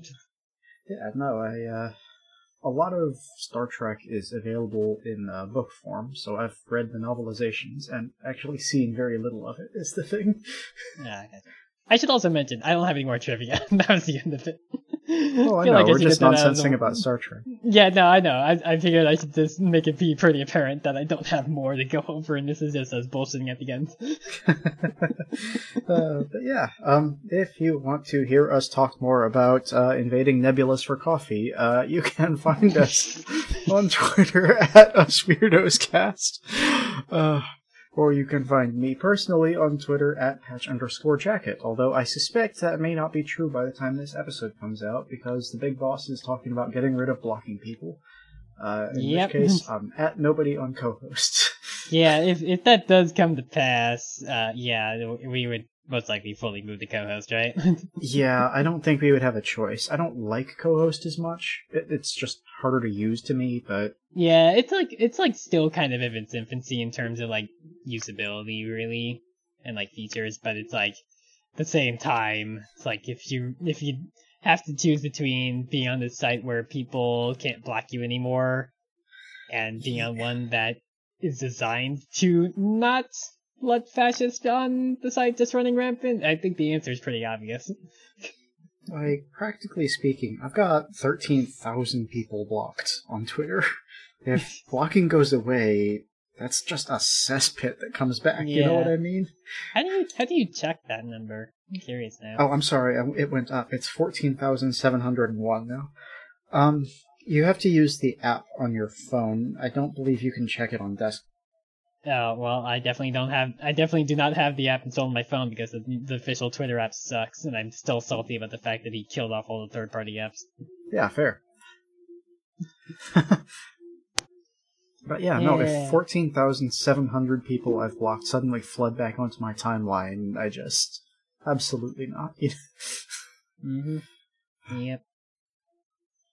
A: yeah, no, I, uh, a lot of Star Trek is available in uh, book form, so I've read the novelizations and actually seen very little of it, is the thing.
B: Yeah, okay. I should also mention, I don't have any more trivia. that was the end of it.
A: Oh, I
B: Feel
A: know,
B: like
A: we're
B: should
A: just
B: get that out of the-
A: nonsensing about Star Trek.
B: Yeah, no, I know. I, I figured I should just make it be pretty apparent that I don't have more to go over, and this is just us bullshitting at the end.
A: uh, but yeah, um, if you want to hear us talk more about uh, invading nebulas for coffee, uh, you can find us on Twitter at Us Weirdos Cast. Uh, Or you can find me personally on Twitter at patch underscore jacket, although I suspect that may not be true by the time this episode comes out, because the big boss is talking about getting rid of blocking people. Uh, in
B: Yep.
A: which case, I'm at nobody on co-host.
B: Yeah, if if that does come to pass, uh, yeah, we would most likely fully move to co-host, right?
A: yeah, I don't think we would have a choice. I don't like co-host as much. It, it's just harder to use to me, but
B: yeah, it's like it's like still kind of in its infancy in terms of like usability, really, and like features. But it's like the same time, it's like if you if you have to choose between being on this site where people can't block you anymore, and being on one that is designed to not let fascists on the site just running rampant, I think the answer is pretty obvious.
A: like practically speaking, I've got thirteen thousand people blocked on Twitter. If blocking goes away, that's just a cesspit that comes back. You know what I mean?
B: How do you how do you check that number? I'm curious now.
A: Oh, I'm sorry. It went up. It's fourteen thousand seven hundred and one now. Um, you have to use the app on your phone. I don't believe you can check it on desk.
B: Oh well, I definitely don't have. I definitely do not have the app installed on my phone because the, the official Twitter app sucks, and I'm still salty about the fact that he killed off all the third-party apps.
A: Yeah, fair. but yeah, no.
B: Yeah.
A: If fourteen thousand seven hundred people I've blocked suddenly flood back onto my timeline, I just absolutely not.
B: Mm-hmm. Yep.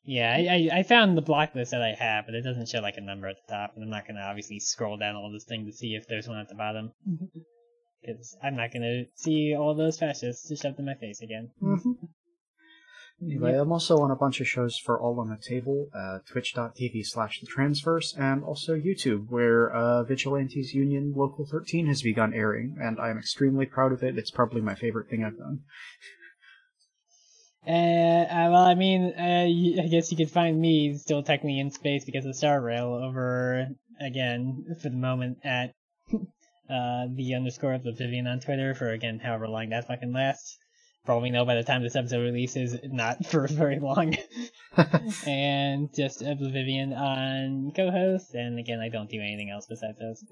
B: Yeah, I, I I found the block list that I have, but it doesn't show like a number at the top, and I'm not gonna obviously scroll down all this thing to see if there's one at the bottom. Because I'm not gonna see all those fascists just shoved in my face again.
A: Mhm. Anyway, I'm also on a bunch of shows for All on the Table, uh, twitch.tv slash the transverse, and also YouTube, where uh, Vigilantes Union Local 13 has begun airing, and I'm extremely proud of it. It's probably my favorite thing I've done.
B: Uh, uh, well, I mean, uh, I guess you could find me still technically in space because of Star Rail over again for the moment at uh the underscore of the Vivian on Twitter for again however long that fucking lasts. Probably know by the time this episode releases, not for very long. and just Oblivion on co-host, and again, I don't do anything else besides those.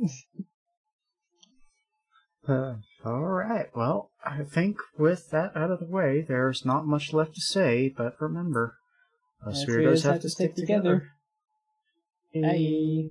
A: Uh, Alright, well, I think with that out of the way, there's not much left to say, but remember, us
B: Us
A: weirdos have to stick together.
B: Bye.